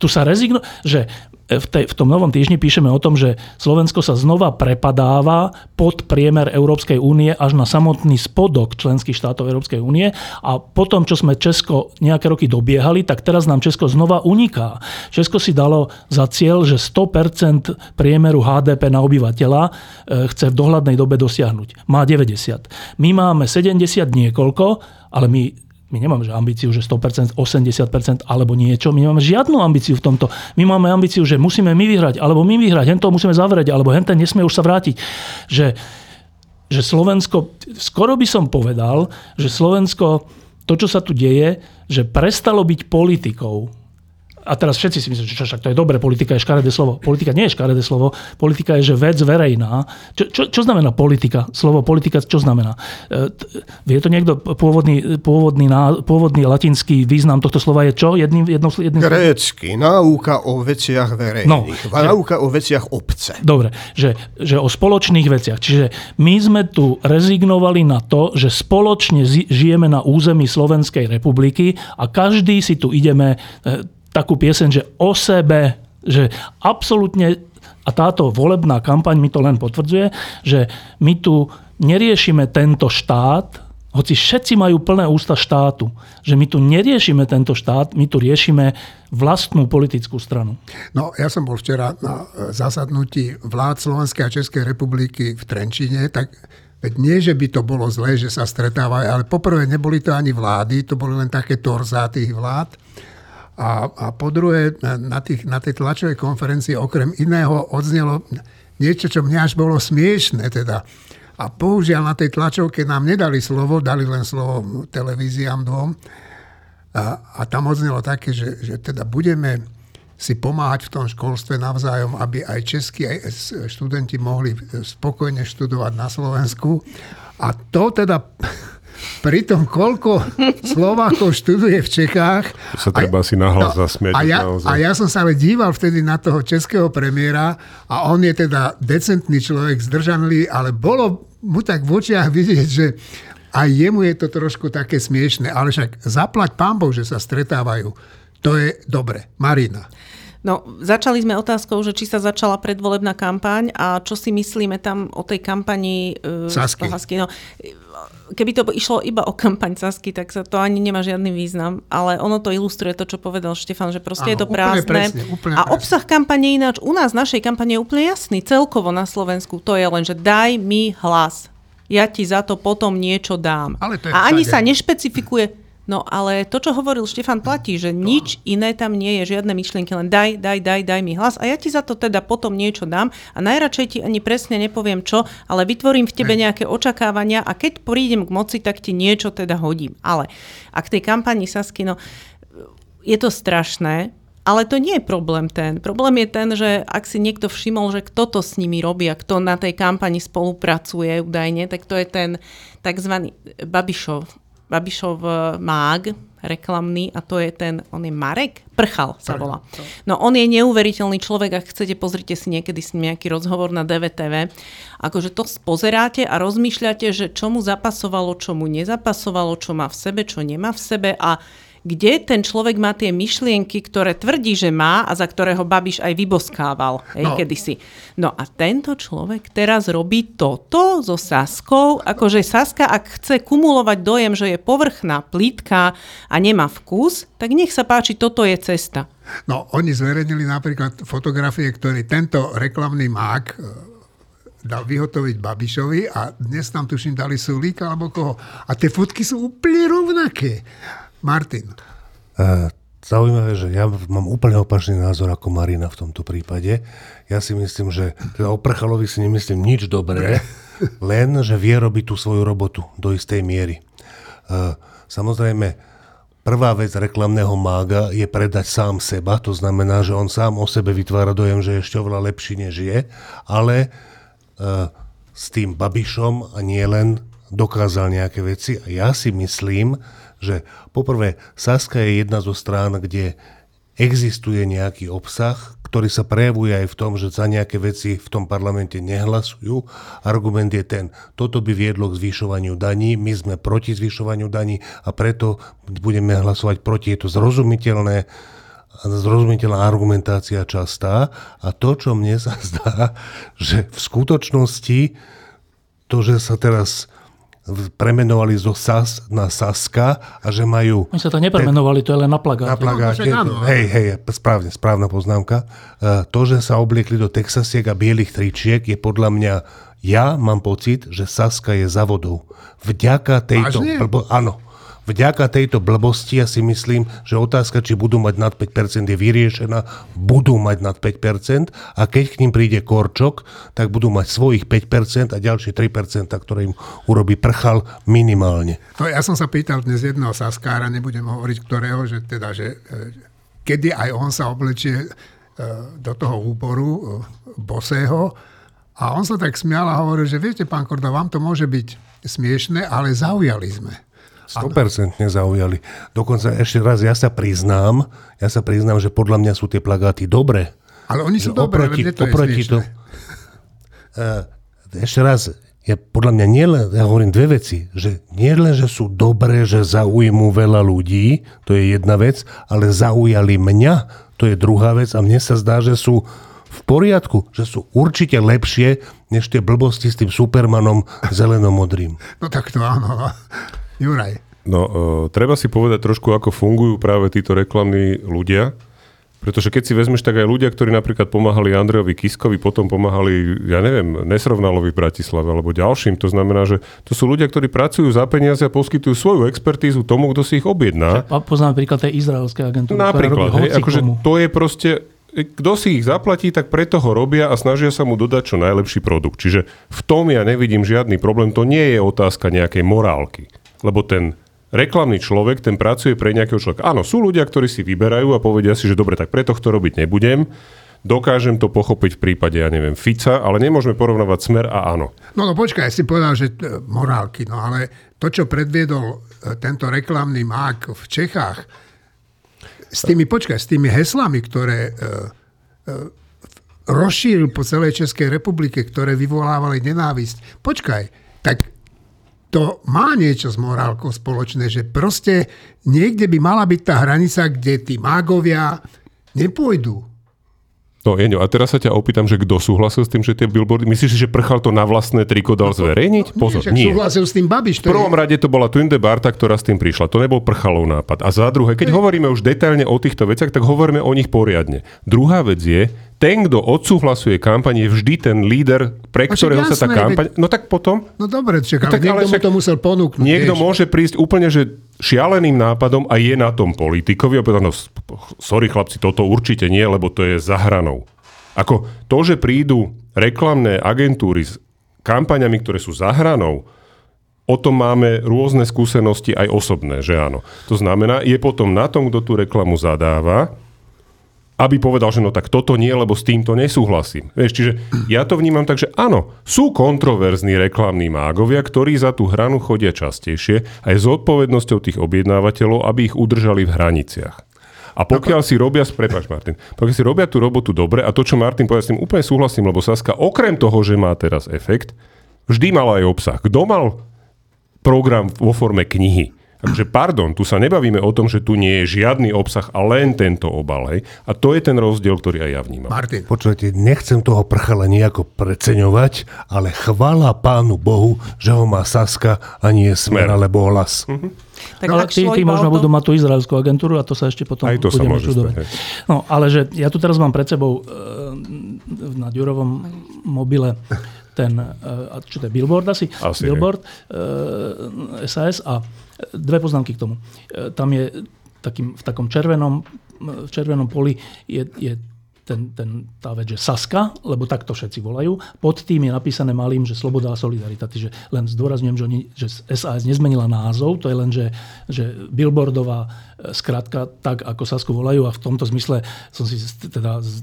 tu sa rezigno, že v, tej, v tom novom týždni píšeme o tom, že Slovensko sa znova prepadáva pod priemer Európskej únie až na samotný spodok členských štátov Európskej únie a potom, čo sme Česko nejaké roky dobiehali, tak teraz nám Česko znova uniká. Česko si dalo za cieľ, že 100% priemeru HDP na obyvateľa e, chce v dohľadnej dobe dosiahnuť. Má 90. My máme 70 niekoľko, ale my my nemáme že ambíciu, že 100%, 80% alebo niečo. My nemáme žiadnu ambíciu v tomto. My máme ambíciu, že musíme my vyhrať, alebo my vyhrať, hen to musíme zavrieť, alebo hen ten nesmie už sa vrátiť. Že, že Slovensko, skoro by som povedal, že Slovensko, to, čo sa tu deje, že prestalo byť politikou a teraz všetci si myslíte, že čo, však to je dobré, politika je škaredé slovo. Politika nie je škaredé slovo, politika je, že vec verejná. Čo, čo, čo znamená politika? Slovo politika, čo znamená? E, vie to niekto, pôvodný, pôvodný, pôvodný latinský význam tohto slova je čo? Jedným, jedno, jedným
Grécky, náuka o veciach verejných, no, náuka o veciach obce.
Dobre, že, že o spoločných veciach. Čiže my sme tu rezignovali na to, že spoločne žijeme na území Slovenskej republiky a každý si tu ideme e, takú pieseň, že o sebe, že absolútne, a táto volebná kampaň mi to len potvrdzuje, že my tu neriešime tento štát, hoci všetci majú plné ústa štátu, že my tu neriešime tento štát, my tu riešime vlastnú politickú stranu.
No, ja som bol včera na zasadnutí vlád Slovenskej a Českej republiky v Trenčine, tak veď nie, že by to bolo zlé, že sa stretávajú, ale poprvé neboli to ani vlády, to boli len také torzá tých vlád. A, a po druhé, na, tých, na tej tlačovej konferencii okrem iného odznelo niečo, čo mňa až bolo smiešne. Teda. A bohužiaľ na tej tlačovke nám nedali slovo, dali len slovo televíziám dvom. A, a tam odznelo také, že, že teda budeme si pomáhať v tom školstve navzájom, aby aj českí aj študenti mohli spokojne študovať na Slovensku. A to teda pri tom, koľko Slovákov študuje v Čechách.
To sa treba a, asi nahlas no, zasmiať.
A ja, a ja som sa ale díval vtedy na toho českého premiéra a on je teda decentný človek, zdržanlivý, ale bolo mu tak v očiach vidieť, že aj jemu je to trošku také smiešne, ale však zaplať pán Boh, že sa stretávajú. To je dobre. Marina.
No, začali sme otázkou, že či sa začala predvolebná kampaň a čo si myslíme tam o tej kampani
uh, Sasky.
Sasky. No, keby to išlo iba o kampaň Sasky, tak sa to ani nemá žiadny význam, ale ono to ilustruje to, čo povedal Štefan, že proste Áno, je to prázdne.
Presne, úplne
a obsah kampane ináč u nás, našej kampane je úplne jasný, celkovo na Slovensku. To je len, že daj mi hlas. Ja ti za to potom niečo dám.
Ale to je
a ani sa nešpecifikuje, No ale to, čo hovoril Štefan, platí, že nič iné tam nie je, žiadne myšlienky, len daj, daj, daj, daj mi hlas a ja ti za to teda potom niečo dám a najradšej ti ani presne nepoviem čo, ale vytvorím v tebe nejaké očakávania a keď prídem k moci, tak ti niečo teda hodím. Ale ak tej kampani Sasky, no je to strašné, ale to nie je problém ten. Problém je ten, že ak si niekto všimol, že kto to s nimi robí a kto na tej kampani spolupracuje údajne, tak to je ten tzv. Babišov Babišov e, mág reklamný a to je ten, on je Marek? Prchal sa volá. No on je neuveriteľný človek, ak chcete, pozrite si niekedy s ním nejaký rozhovor na DVTV. Akože to pozeráte a rozmýšľate, že čo mu zapasovalo, čo mu nezapasovalo, čo má v sebe, čo nemá v sebe a kde ten človek má tie myšlienky, ktoré tvrdí, že má a za ktorého Babiš aj vyboskával hej, no. kedysi. No a tento človek teraz robí toto so Saskou, akože Saska, ak chce kumulovať dojem, že je povrchná, plítka a nemá vkus, tak nech sa páči, toto je cesta.
No, oni zverejnili napríklad fotografie, ktorý tento reklamný mák e, dal vyhotoviť Babišovi a dnes tam tuším dali Sulíka alebo koho. A tie fotky sú úplne rovnaké. Martin.
Uh, zaujímavé, že ja mám úplne opačný názor ako Marina v tomto prípade. Ja si myslím, že teda o Prchalovi si nemyslím nič dobré, len, že vie robiť tú svoju robotu do istej miery. Uh, samozrejme, prvá vec reklamného mága je predať sám seba, to znamená, že on sám o sebe vytvára dojem, že je ešte oveľa lepší, než je, ale uh, s tým Babišom a nie len dokázal nejaké veci. A ja si myslím, že poprvé Saska je jedna zo strán, kde existuje nejaký obsah, ktorý sa prejavuje aj v tom, že za nejaké veci v tom parlamente nehlasujú. Argument je ten, toto by viedlo k zvyšovaniu daní, my sme proti zvyšovaniu daní a preto budeme hlasovať proti. Je to zrozumiteľné zrozumiteľná argumentácia častá a to, čo mne sa zdá, že v skutočnosti to, že sa teraz premenovali zo SAS na Saska a že majú...
Oni sa to nepremenovali, to je len na plagáte.
Na plagáte.
No,
hej, hej, správne, správna poznámka. E, To, že sa obliekli do Texasiek a bielých tričiek je podľa mňa ja mám pocit, že Saska je za vodou. Vďaka tejto...
Vážne?
Blbo, áno. Vďaka tejto blbosti ja si myslím, že otázka, či budú mať nad 5% je vyriešená, budú mať nad 5% a keď k ním príde Korčok, tak budú mať svojich 5% a ďalšie 3%, ktoré im urobí prchal minimálne.
To ja som sa pýtal dnes jedného saskára, nebudem hovoriť ktorého, že teda, že e, kedy aj on sa oblečie e, do toho úboru e, bosého a on sa tak smial a hovoril, že viete, pán Korda, vám to môže byť smiešne, ale zaujali sme.
100% zaujali. Dokonca ešte raz, ja sa priznám, ja sa priznám, že podľa mňa sú tie plagáty dobré.
Ale oni sú dobré,
oproti,
to je
oproti to,
smiešne.
uh, ešte raz, ja podľa mňa nielen, ja hovorím dve veci, že nie len, že sú dobré, že zaujmú veľa ľudí, to je jedna vec, ale zaujali mňa, to je druhá vec a mne sa zdá, že sú v poriadku, že sú určite lepšie, než tie blbosti s tým Supermanom zelenomodrým.
No tak to áno. No. Juraj.
No, uh, treba si povedať trošku, ako fungujú práve títo reklamní ľudia. Pretože keď si vezmeš, tak aj ľudia, ktorí napríklad pomáhali Andrejovi Kiskovi, potom pomáhali, ja neviem, Nesrovnalovi v Bratislave alebo ďalším. To znamená, že to sú ľudia, ktorí pracujú za peniaze a poskytujú svoju expertízu tomu, kto si ich objedná.
A poznáme príklad tej izraelskej agentúry,
Napríklad,
ktorá robí
hej, akože to je proste, kto si ich zaplatí, tak preto ho robia a snažia sa mu dodať čo najlepší produkt. Čiže v tom ja nevidím žiadny problém, to nie je otázka nejakej morálky. Lebo ten reklamný človek, ten pracuje pre nejakého človeka. Áno, sú ľudia, ktorí si vyberajú a povedia si, že dobre, tak preto to robiť nebudem. Dokážem to pochopiť v prípade, ja neviem, Fica, ale nemôžeme porovnávať smer a áno.
No, no počkaj, si povedal, že e, morálky, no ale to, čo predviedol e, tento reklamný mák v Čechách, s tými, počkaj, s tými heslami, ktoré e, e, rozšíril po celej Českej republike, ktoré vyvolávali nenávisť. Počkaj, tak to má niečo s morálkou spoločné, že proste niekde by mala byť tá hranica, kde tí mágovia nepôjdu.
No, Jeňo, a teraz sa ťa opýtam, že kto súhlasil s tým, že tie billboardy... Myslíš si, že prchal to na vlastné triko dal zverejniť? Pozor,
však
nie.
súhlasil s tým Babiš.
V prvom rade to bola Tunde Barta, ktorá s tým prišla. To nebol prchalov nápad. A za druhé, keď hovoríme už detailne o týchto veciach, tak hovoríme o nich poriadne. Druhá vec je, ten, kto odsúhlasuje kampaň, je vždy ten líder, pre
však
ktorého sa tá
jasné,
kampaň... No tak potom...
No dobre, čak,
tak
ale niekto
ale
mu
však
to musel ponúknuť.
Niekto
vieš.
môže prísť úplne, že šialeným nápadom a je na tom politikovi a povedať, no sorry chlapci, toto určite nie, lebo to je za hranou. Ako to, že prídu reklamné agentúry s kampaňami, ktoré sú za hranou, o tom máme rôzne skúsenosti aj osobné, že áno. To znamená, je potom na tom, kto tú reklamu zadáva, aby povedal, že no tak toto nie, lebo s týmto nesúhlasím. Vieš, čiže ja to vnímam tak, že áno, sú kontroverzní reklamní mágovia, ktorí za tú hranu chodia častejšie a je zodpovednosťou tých objednávateľov, aby ich udržali v hraniciach. A pokiaľ si robia, prepáč Martin, pokiaľ si robia tú robotu dobre, a to, čo Martin povedal, s tým úplne súhlasím, lebo Saska okrem toho, že má teraz efekt, vždy mala aj obsah. Kto mal program vo forme knihy? Takže pardon, tu sa nebavíme o tom, že tu nie je žiadny obsah a len tento obal. Hej? A to je ten rozdiel, ktorý aj ja vnímam.
Martin,
Počujete, nechcem toho prchala nejako preceňovať, ale chvála pánu Bohu, že ho má Saska a nie Smer,
Smer.
alebo Hlas.
Tak
No, ale tí, tí možno budú mať tú izraelskú agentúru a to sa ešte potom
Aj to
budeme čudovať. No, ale že ja tu teraz mám pred sebou e, na Ďurovom mobile ten, e, čo to je, billboard asi?
Asi,
billboard e, SAS a dve poznámky k tomu. E, tam je takým, v takom červenom, v červenom poli je, je ten, ten, tá vec, že Saska, lebo takto všetci volajú. Pod tým je napísané malým, že sloboda a solidarita. Čiže len zdôrazňujem, že, oni, že SAS nezmenila názov, to je len, že, že billboardová skratka, tak ako Sasku volajú a v tomto zmysle som si teda s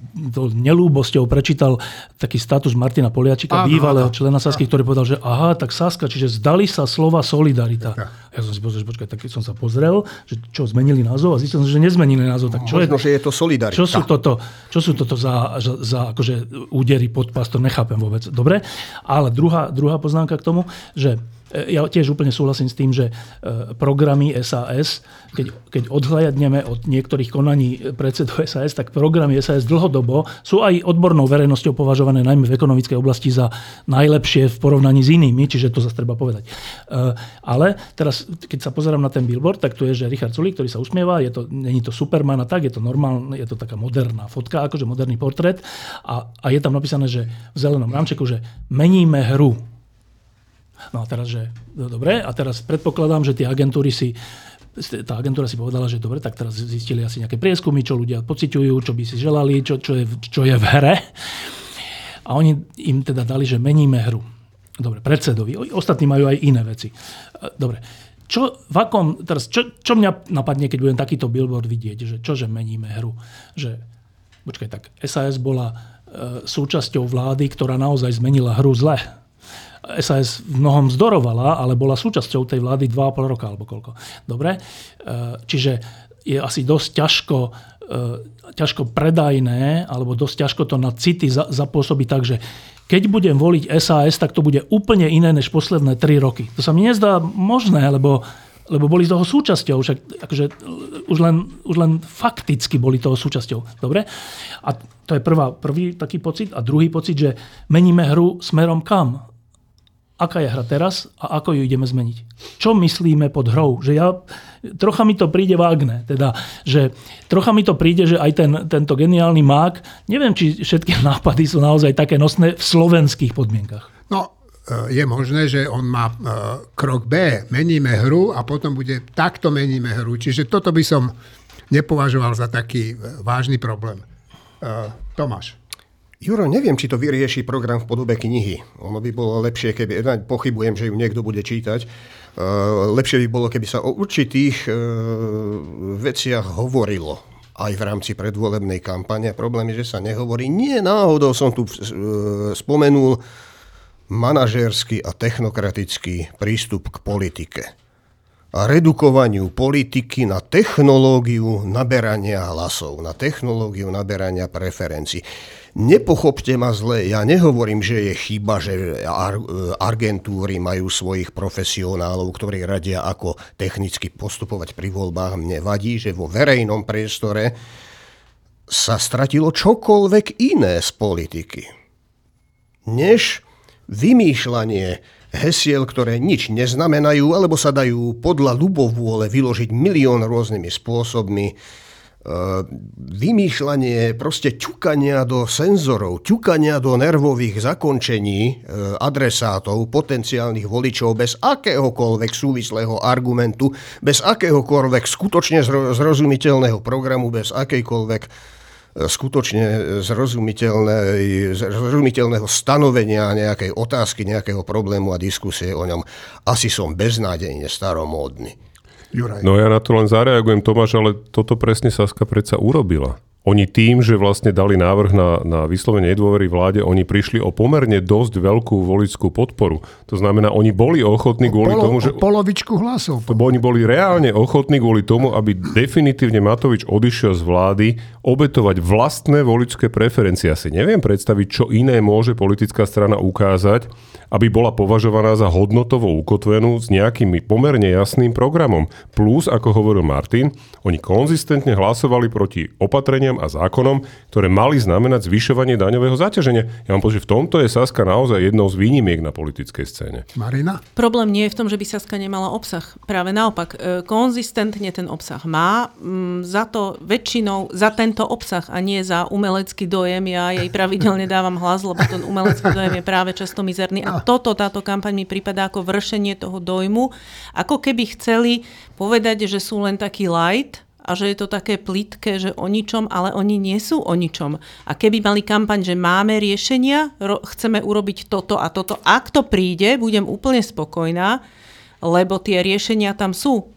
nelúbosťou prečítal taký status Martina Poliačika,
Áno,
bývalého
áno.
člena Sasky, ktorý povedal, že aha, tak Saska, čiže zdali sa slova solidarita. Ja som si pozrel, že počkaj, tak som sa pozrel, že čo, zmenili názov a zistil som, že nezmenili názov. Tak čo je,
Možno, že je to solidarita.
čo sú toto, čo sú toto za, za, za akože údery pod pás, to nechápem vôbec. Dobre? Ale druhá, druhá poznámka k tomu, že ja tiež úplne súhlasím s tým, že e, programy SAS, keď, keď odhľadneme od niektorých konaní predsedu SAS, tak programy SAS dlhodobo sú aj odbornou verejnosťou považované najmä v ekonomickej oblasti za najlepšie v porovnaní s inými, čiže to zase treba povedať. E, ale teraz, keď sa pozerám na ten billboard, tak tu je, že Richard Sulík, ktorý sa usmieva, je to, není to Superman a tak, je to normálne, je to taká moderná fotka, akože moderný portrét a, a je tam napísané, že v zelenom rámčeku, že meníme hru No a teraz, že no dobre, a teraz predpokladám, že tie agentúry si tá agentúra si povedala, že dobre, tak teraz zistili asi nejaké prieskumy, čo ľudia pociťujú, čo by si želali, čo, čo, je, čo je v hre. A oni im teda dali, že meníme hru. Dobre, predsedovi. Ostatní majú aj iné veci. Dobre. Čo, v akom, teraz, čo, čo mňa napadne, keď budem takýto billboard vidieť, že čože meníme hru? Že, počkaj, tak SAS bola e, súčasťou vlády, ktorá naozaj zmenila hru zle SAS v mnohom zdorovala, ale bola súčasťou tej vlády 2,5 roka alebo koľko. Dobre? E, čiže je asi dosť ťažko, e, ťažko predajné, alebo dosť ťažko to na city zapôsobiť tak, že keď budem voliť SAS, tak to bude úplne iné než posledné 3 roky. To sa mi nezdá možné, lebo lebo boli toho súčasťou, však akože už len, už len fakticky boli toho súčasťou. Dobre? A to je prvá, prvý taký pocit. A druhý pocit, že meníme hru smerom kam? Aká je hra teraz a ako ju ideme zmeniť. Čo myslíme pod hrou? Že ja, trocha mi to príde vágne. Teda, že trocha mi to príde, že aj ten, tento geniálny mák, neviem, či všetky nápady sú naozaj také nosné v slovenských podmienkach.
No, e, je možné, že on má e, krok B, meníme hru a potom bude takto meníme hru. Čiže toto by som nepovažoval za taký e, vážny problém. Tomáš.
Juro, neviem, či to vyrieši program v podobe knihy. Ono by bolo lepšie, keby, pochybujem, že ju niekto bude čítať, uh, lepšie by bolo, keby sa o určitých uh, veciach hovorilo aj v rámci predvolebnej kampane. Problém je, že sa nehovorí. Nie náhodou som tu uh, spomenul manažérsky a technokratický prístup k politike a redukovaniu politiky na technológiu naberania hlasov, na technológiu naberania preferencií. Nepochopte ma zle, ja nehovorím, že je chyba, že agentúry majú svojich profesionálov, ktorí radia, ako technicky postupovať pri voľbách. Mne vadí, že vo verejnom priestore sa stratilo čokoľvek iné z politiky, než vymýšľanie hesiel, ktoré nič neznamenajú, alebo sa dajú podľa ľubovôle vyložiť milión rôznymi spôsobmi. Eh, vymýšľanie, proste ťukania do senzorov, ťukania do nervových zakončení eh, adresátov, potenciálnych voličov bez akéhokoľvek súvislého argumentu, bez akéhokoľvek skutočne zrozumiteľného programu, bez akejkoľvek skutočne zrozumiteľného stanovenia nejakej otázky, nejakého problému a diskusie o ňom. Asi som beznádejne staromódny.
Juraj. No ja na to len zareagujem, Tomáš, ale toto presne Saska predsa urobila. Oni tým, že vlastne dali návrh na, na vyslovenie nedôvery vláde, oni prišli o pomerne dosť veľkú volickú podporu. To znamená, oni boli ochotní kvôli
polo,
tomu, že...
polovičku hlasov.
To, oni boli reálne ochotní kvôli tomu, aby definitívne Matovič odišiel z vlády, obetovať vlastné voličské preferencie. Asi neviem predstaviť, čo iné môže politická strana ukázať, aby bola považovaná za hodnotovo ukotvenú s nejakým pomerne jasným programom. Plus, ako hovoril Martin, oni konzistentne hlasovali proti opatreniam a zákonom, ktoré mali znamenať zvyšovanie daňového zaťaženia. Ja mám pocit, že v tomto je Saska naozaj jednou z výnimiek na politickej scéne.
Marina?
Problém nie je v tom, že by Saska nemala obsah. Práve naopak, e, konzistentne ten obsah má. Mm, za to väčšinou, za tento obsah a nie za umelecký dojem. Ja jej pravidelne dávam hlas, lebo ten umelecký dojem je práve často mizerný. A toto, táto kampaň mi prípada ako vršenie toho dojmu, ako keby chceli povedať, že sú len taký light, a že je to také plitké, že o ničom, ale oni nie sú o ničom. A keby mali kampaň, že máme riešenia, ro- chceme urobiť toto a toto, ak to príde, budem úplne spokojná, lebo tie riešenia tam sú.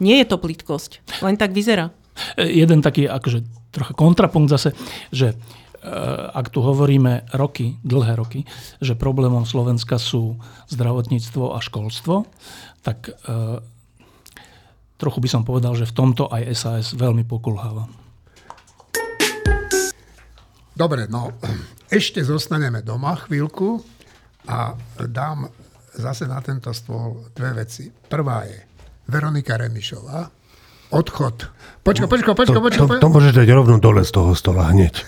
Nie je to plitkosť, len tak vyzerá.
E, jeden taký akože trocha kontrapunkt zase, že Eh, ak tu hovoríme roky, dlhé roky, že problémom Slovenska sú zdravotníctvo a školstvo, tak e, trochu by som povedal, že v tomto aj SAS veľmi pokulháva.
Dobre, no ešte zostaneme doma chvíľku a dám zase na tento stôl dve veci. Prvá je Veronika Remišová, odchod. Počko, počko, počko,
To,
počko.
to, to môžeš dať rovno dole z toho stola hneď.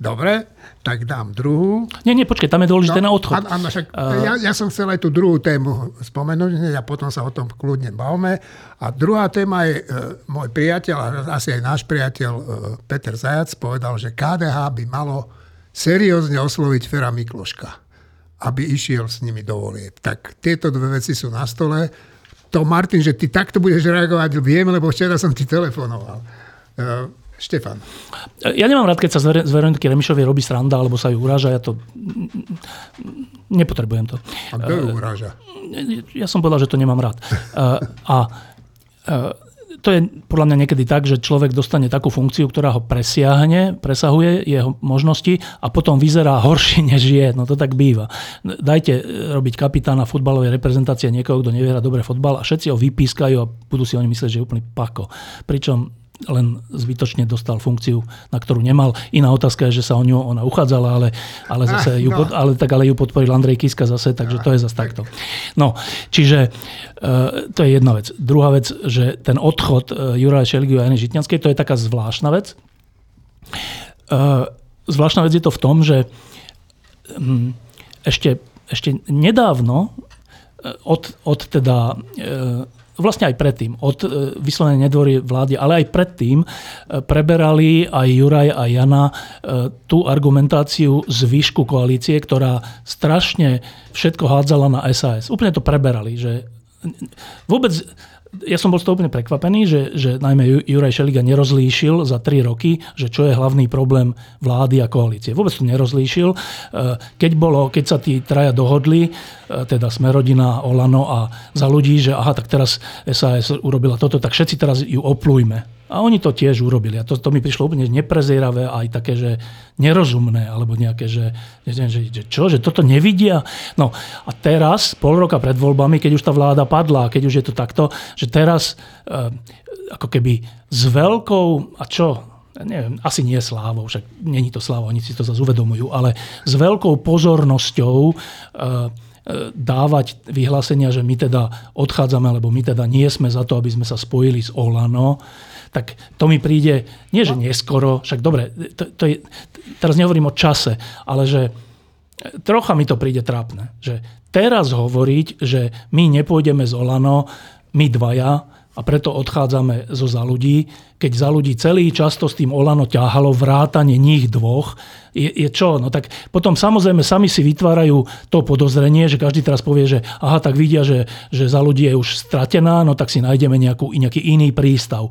Dobre, tak dám druhú.
Nie, nie, počkaj, tam je dôležité na odchod.
Áno, však ja, ja som chcel aj tú druhú tému spomenúť a potom sa o tom kľudne bavme. A druhá téma je, e, môj priateľ, a asi aj náš priateľ e, Peter Zajac povedal, že KDH by malo seriózne osloviť Fera Mikloška, aby išiel s nimi do volieb. Tak tieto dve veci sú na stole. To, Martin, že ty takto budeš reagovať, viem, lebo včera som ti telefonoval. E, Štefan.
Ja nemám rád, keď sa z Ver- z Veroniky Remišovej robí sranda, alebo sa ju uráža. Ja to... Nepotrebujem to.
A kto ju uráža?
Ja som povedal, že to nemám rád. A, a to je podľa mňa niekedy tak, že človek dostane takú funkciu, ktorá ho presiahne, presahuje jeho možnosti a potom vyzerá horšie, než je. No to tak býva. Dajte robiť kapitána futbalovej reprezentácie niekoho, kto nevie hrať dobre fotbal a všetci ho vypískajú a budú si oni myslieť, že je úplný pako. Pričom len zbytočne dostal funkciu, na ktorú nemal. Iná otázka je, že sa o ňu ona uchádzala, ale, ale, zase ju,
no.
ale, tak ale ju podporil Andrej Kiska zase, takže to je zase takto. No, čiže uh, to je jedna vec. Druhá vec, že ten odchod uh, Juraja Šeligiu a Jany Žitňanskej, to je taká zvláštna vec. Uh, zvláštna vec je to v tom, že um, ešte, ešte nedávno uh, od, od teda uh, vlastne aj predtým, od e, vyslovenej nedvory vlády, ale aj predtým e, preberali aj Juraj a Jana e, tú argumentáciu z výšku koalície, ktorá strašne všetko hádzala na SAS. Úplne to preberali, že vôbec ja som bol z toho úplne prekvapený, že, že najmä Juraj Šeliga nerozlíšil za tri roky, že čo je hlavný problém vlády a koalície. Vôbec to nerozlíšil. Keď, bolo, keď sa tí traja dohodli, teda Smerodina, Olano a za ľudí, že aha, tak teraz SAS urobila toto, tak všetci teraz ju oplujme. A oni to tiež urobili. A to, to mi prišlo úplne neprezieravé, aj také, že nerozumné, alebo nejaké, že, že, že čo, že toto nevidia. No a teraz, pol roka pred voľbami, keď už tá vláda padla, keď už je to takto, že teraz e, ako keby s veľkou, a čo, neviem, asi nie slávou, však není to sláva, oni si to zase uvedomujú, ale s veľkou pozornosťou e, dávať vyhlásenia, že my teda odchádzame, alebo my teda nie sme za to, aby sme sa spojili s Olano, tak to mi príde, nie že neskoro, však dobre, to, to je, teraz nehovorím o čase, ale že trocha mi to príde trápne, že teraz hovoriť, že my nepôjdeme z Olano, my dvaja, a preto odchádzame zo za ľudí, keď za ľudí celý často s tým Olano ťahalo vrátanie nich dvoch, je, je čo? No tak potom samozrejme sami si vytvárajú to podozrenie, že každý teraz povie, že aha, tak vidia, že, že za ľudí je už stratená, no tak si nájdeme nejakú, nejaký iný prístav.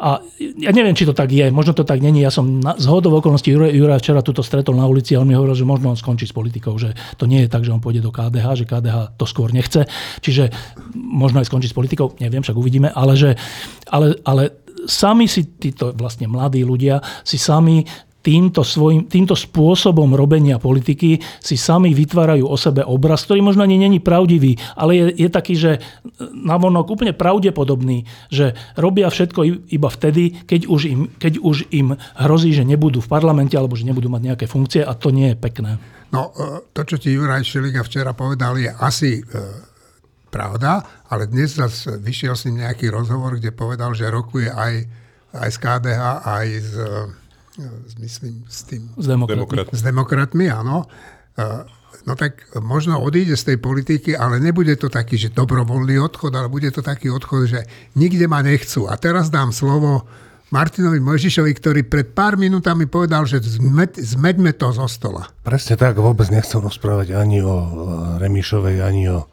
A ja neviem, či to tak je, možno to tak není. Ja som na, z hodov okolností Juraj, Juraj včera tuto stretol na ulici a on mi hovoril, že možno on skončí s politikou, že to nie je tak, že on pôjde do KDH, že KDH to skôr nechce. Čiže možno aj skončiť s politikou, neviem, však uvidíme, ale, že, ale, ale sami si títo vlastne mladí ľudia si sami týmto, svojim, týmto spôsobom robenia politiky si sami vytvárajú o sebe obraz, ktorý možno ani není pravdivý, ale je, je taký, že navonok úplne pravdepodobný, že robia všetko iba vtedy, keď už, im, keď už im hrozí, že nebudú v parlamente alebo že nebudú mať nejaké funkcie a to nie je pekné.
No, to, čo ti Juraj Šeliga včera povedal, je asi pravda, ale dnes zase vyšiel s ním nejaký rozhovor, kde povedal, že rokuje aj, aj z KDH, aj s, myslím, s tým...
S demokratmi.
S demokratmi, áno. No tak možno odíde z tej politiky, ale nebude to taký, že dobrovoľný odchod, ale bude to taký odchod, že nikde ma nechcú. A teraz dám slovo Martinovi Mojžišovi, ktorý pred pár minútami povedal, že zmed, zmedme to zo stola.
Presne tak, vôbec nechcem rozprávať ani o Remišovej, ani o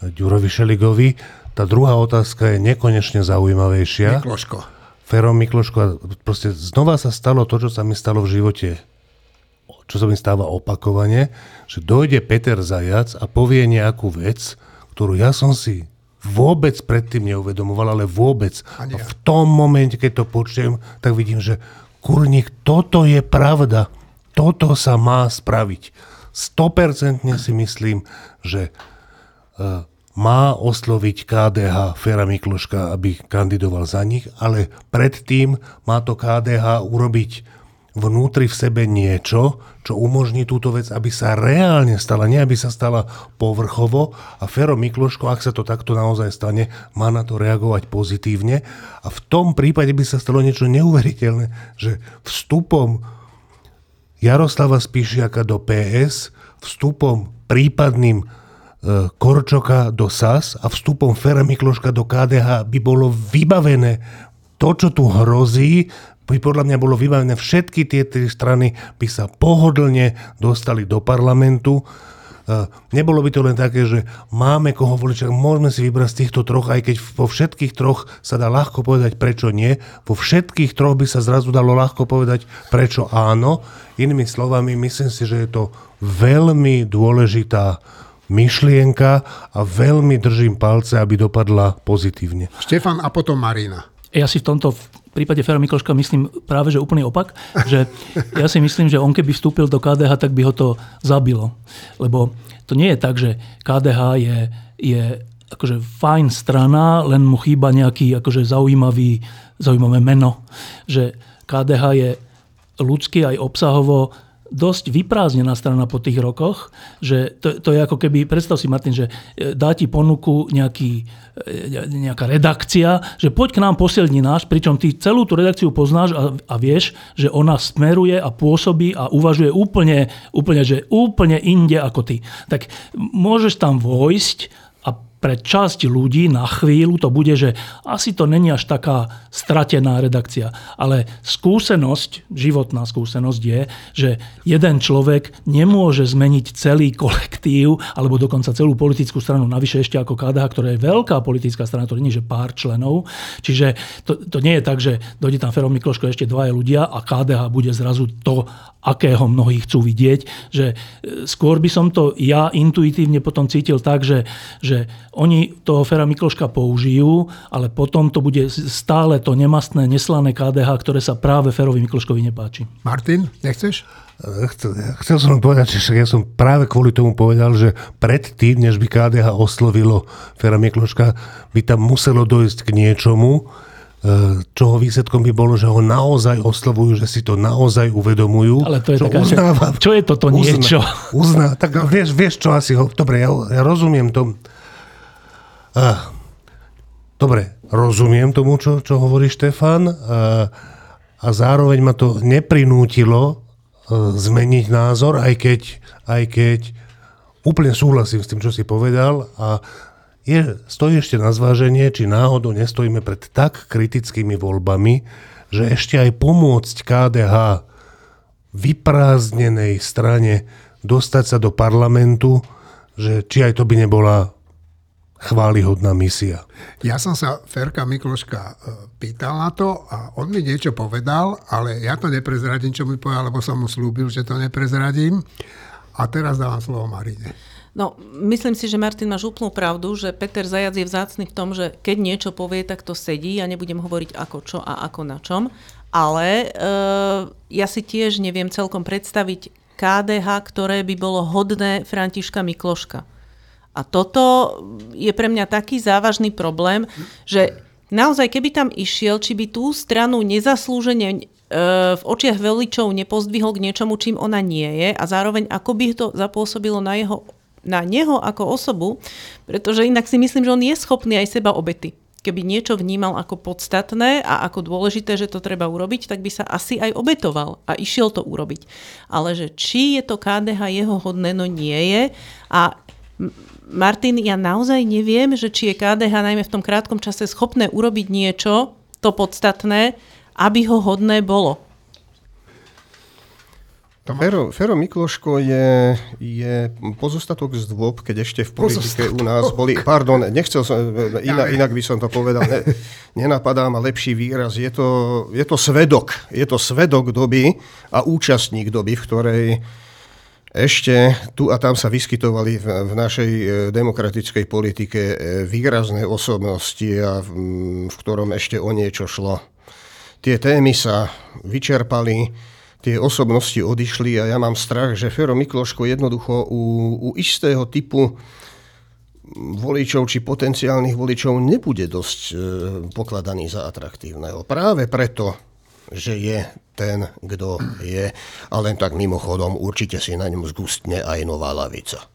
Ďurovi Šeligovi. Tá druhá otázka je nekonečne zaujímavejšia.
Mikloško.
Fero Mikloško, proste znova sa stalo to, čo sa mi stalo v živote čo sa mi stáva opakovane, že dojde Peter Zajac a povie nejakú vec, ktorú ja som si vôbec predtým neuvedomoval, ale vôbec. A v tom momente, keď to počujem, tak vidím, že kurník, toto je pravda. Toto sa má spraviť. 100% si myslím, že uh, má osloviť KDH Fera Mikloška, aby kandidoval za nich, ale predtým má to KDH urobiť vnútri v sebe niečo, čo umožní túto vec, aby sa reálne stala, nie aby sa stala povrchovo. A Fero Mikloško, ak sa to takto naozaj stane, má na to reagovať pozitívne. A v tom prípade by sa stalo niečo neuveriteľné, že vstupom Jaroslava Spíšiaka do PS, vstupom prípadným Korčoka do SAS a vstupom Fera Mikloška do KDH by bolo vybavené to, čo tu hrozí, by podľa mňa bolo vybavené, všetky tie tri strany by sa pohodlne dostali do parlamentu. E, nebolo by to len také, že máme koho voliť, môžeme si vybrať z týchto troch, aj keď vo všetkých troch sa dá ľahko povedať, prečo nie. Vo všetkých troch by sa zrazu dalo ľahko povedať, prečo áno. Inými slovami, myslím si, že je to veľmi dôležitá myšlienka a veľmi držím palce, aby dopadla pozitívne.
Štefan a potom Marina.
Ja si v tomto v prípade Fera Mikloška myslím práve, že úplný opak, že ja si myslím, že on keby vstúpil do KDH, tak by ho to zabilo. Lebo to nie je tak, že KDH je, je akože fajn strana, len mu chýba nejaký akože zaujímavý, zaujímavé meno. Že KDH je ľudský aj obsahovo dosť vyprázdnená strana po tých rokoch, že to, to je ako keby, predstav si Martin, že e, dá ti ponuku nejaký, e, nejaká redakcia, že poď k nám posilni náš, pričom ty celú tú redakciu poznáš a, a vieš, že ona smeruje a pôsobí a uvažuje úplne, úplne, že úplne inde ako ty. Tak môžeš tam vojsť pre časť ľudí na chvíľu to bude, že asi to není až taká stratená redakcia. Ale skúsenosť, životná skúsenosť je, že jeden človek nemôže zmeniť celý kolektív alebo dokonca celú politickú stranu, navyše ešte ako KDH, ktorá je veľká politická strana, to nie že pár členov. Čiže to, to nie je tak, že dojde tam Fero Mikloško ešte dvaja ľudia a KDH bude zrazu to, akého mnohí chcú vidieť. Že e, skôr by som to ja intuitívne potom cítil tak, že, že oni toho Fera Mikloška použijú, ale potom to bude stále to nemastné, neslané KDH, ktoré sa práve Ferovi Mikloškovi nepáči.
Martin, nechceš?
Chcel, chcel som povedať, že ja som práve kvôli tomu povedal, že predtým, než by KDH oslovilo Fera Mikloška, by tam muselo dojsť k niečomu, e, čoho výsledkom by bolo, že ho naozaj oslovujú, že si to naozaj uvedomujú.
Ale to je
čo
taká, uznáva, čo je toto niečo?
Uzná, uzná, tak vieš, vieš čo asi ho... Dobre, ja, ja rozumiem to a, dobre, rozumiem tomu, čo, čo hovorí Štefan a, a zároveň ma to neprinútilo e, zmeniť názor, aj keď, aj keď úplne súhlasím s tým, čo si povedal a je, stojí ešte na zváženie, či náhodou nestojíme pred tak kritickými voľbami, že ešte aj pomôcť KDH vyprázdnenej strane dostať sa do parlamentu, že či aj to by nebola chválihodná misia.
Ja som sa Ferka Mikloška e, pýtal na to a on mi niečo povedal, ale ja to neprezradím, čo mi povedal, lebo som mu slúbil, že to neprezradím. A teraz dávam slovo Marine.
No, myslím si, že Martin máš úplnú pravdu, že Peter Zajac je vzácný v tom, že keď niečo povie, tak to sedí. Ja nebudem hovoriť ako čo a ako na čom. Ale e, ja si tiež neviem celkom predstaviť KDH, ktoré by bolo hodné Františka Mikloška. A toto je pre mňa taký závažný problém, že naozaj keby tam išiel, či by tú stranu nezaslúžene e, v očiach veličov nepozdvihol k niečomu, čím ona nie je a zároveň ako by to zapôsobilo na, jeho, na neho ako osobu, pretože inak si myslím, že on je schopný aj seba obety. Keby niečo vnímal ako podstatné a ako dôležité, že to treba urobiť, tak by sa asi aj obetoval a išiel to urobiť. Ale že či je to KDH jeho hodné, no nie je. A Martin, ja naozaj neviem, že či je KDH najmä v tom krátkom čase schopné urobiť niečo, to podstatné, aby ho hodné bolo.
Fero, Fero Mikloško je, je pozostatok z dôb, keď ešte v politike u nás boli... Pardon, nechcel som, inak, inak by som to povedal, ne, nenapadá ma lepší výraz. Je to, je to svedok. Je to svedok doby a účastník doby, v ktorej ešte tu a tam sa vyskytovali v, našej e, demokratickej politike e, výrazné osobnosti, a v, v ktorom ešte o niečo šlo. Tie témy sa vyčerpali, tie osobnosti odišli a ja mám strach, že Fero Mikloško jednoducho u, u istého typu voličov či potenciálnych voličov nebude dosť e, pokladaný za atraktívneho. Práve preto, že je ten, kto je. A len tak mimochodom, určite si na ňom zgustne aj nová lavica.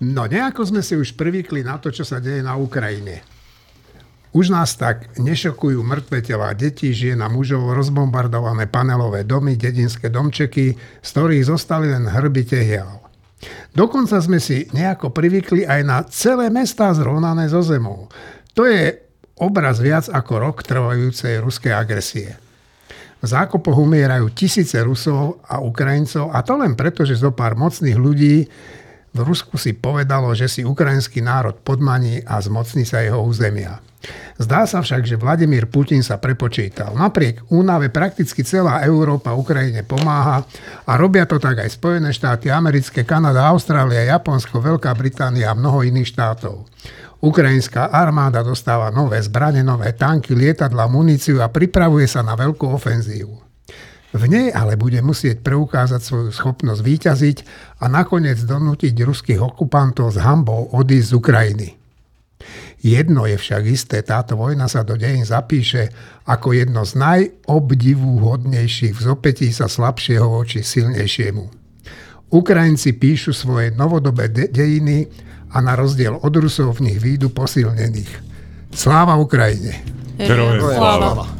No nejako sme si už privykli na to, čo sa deje na Ukrajine. Už nás tak nešokujú mŕtve tela detí, žije na mužov, rozbombardované panelové domy, dedinské domčeky, z ktorých zostali len hrby tehial. Dokonca sme si nejako privykli aj na celé mestá zrovnané zo zemou. To je obraz viac ako rok trvajúcej ruskej agresie. V zákopoch umierajú tisíce Rusov a Ukrajincov a to len preto, že zo pár mocných ľudí v Rusku si povedalo, že si ukrajinský národ podmaní a zmocní sa jeho územia. Zdá sa však, že Vladimír Putin sa prepočítal. Napriek únave prakticky celá Európa Ukrajine pomáha a robia to tak aj Spojené štáty americké, Kanada, Austrália, Japonsko, Veľká Británia a mnoho iných štátov. Ukrajinská armáda dostáva nové zbrane, nové tanky, lietadla, muníciu a pripravuje sa na veľkú ofenzívu. V nej ale bude musieť preukázať svoju schopnosť výťaziť a nakoniec donútiť ruských okupantov s hambou odísť z Ukrajiny. Jedno je však isté, táto vojna sa do dejín zapíše ako jedno z najobdivúhodnejších v zopetí sa slabšieho voči silnejšiemu. Ukrajinci píšu svoje novodobé de- dejiny a na rozdiel od Rusov v nich výjdu posilnených. Sláva Ukrajine!
Herojem
Sláva.
Sláva.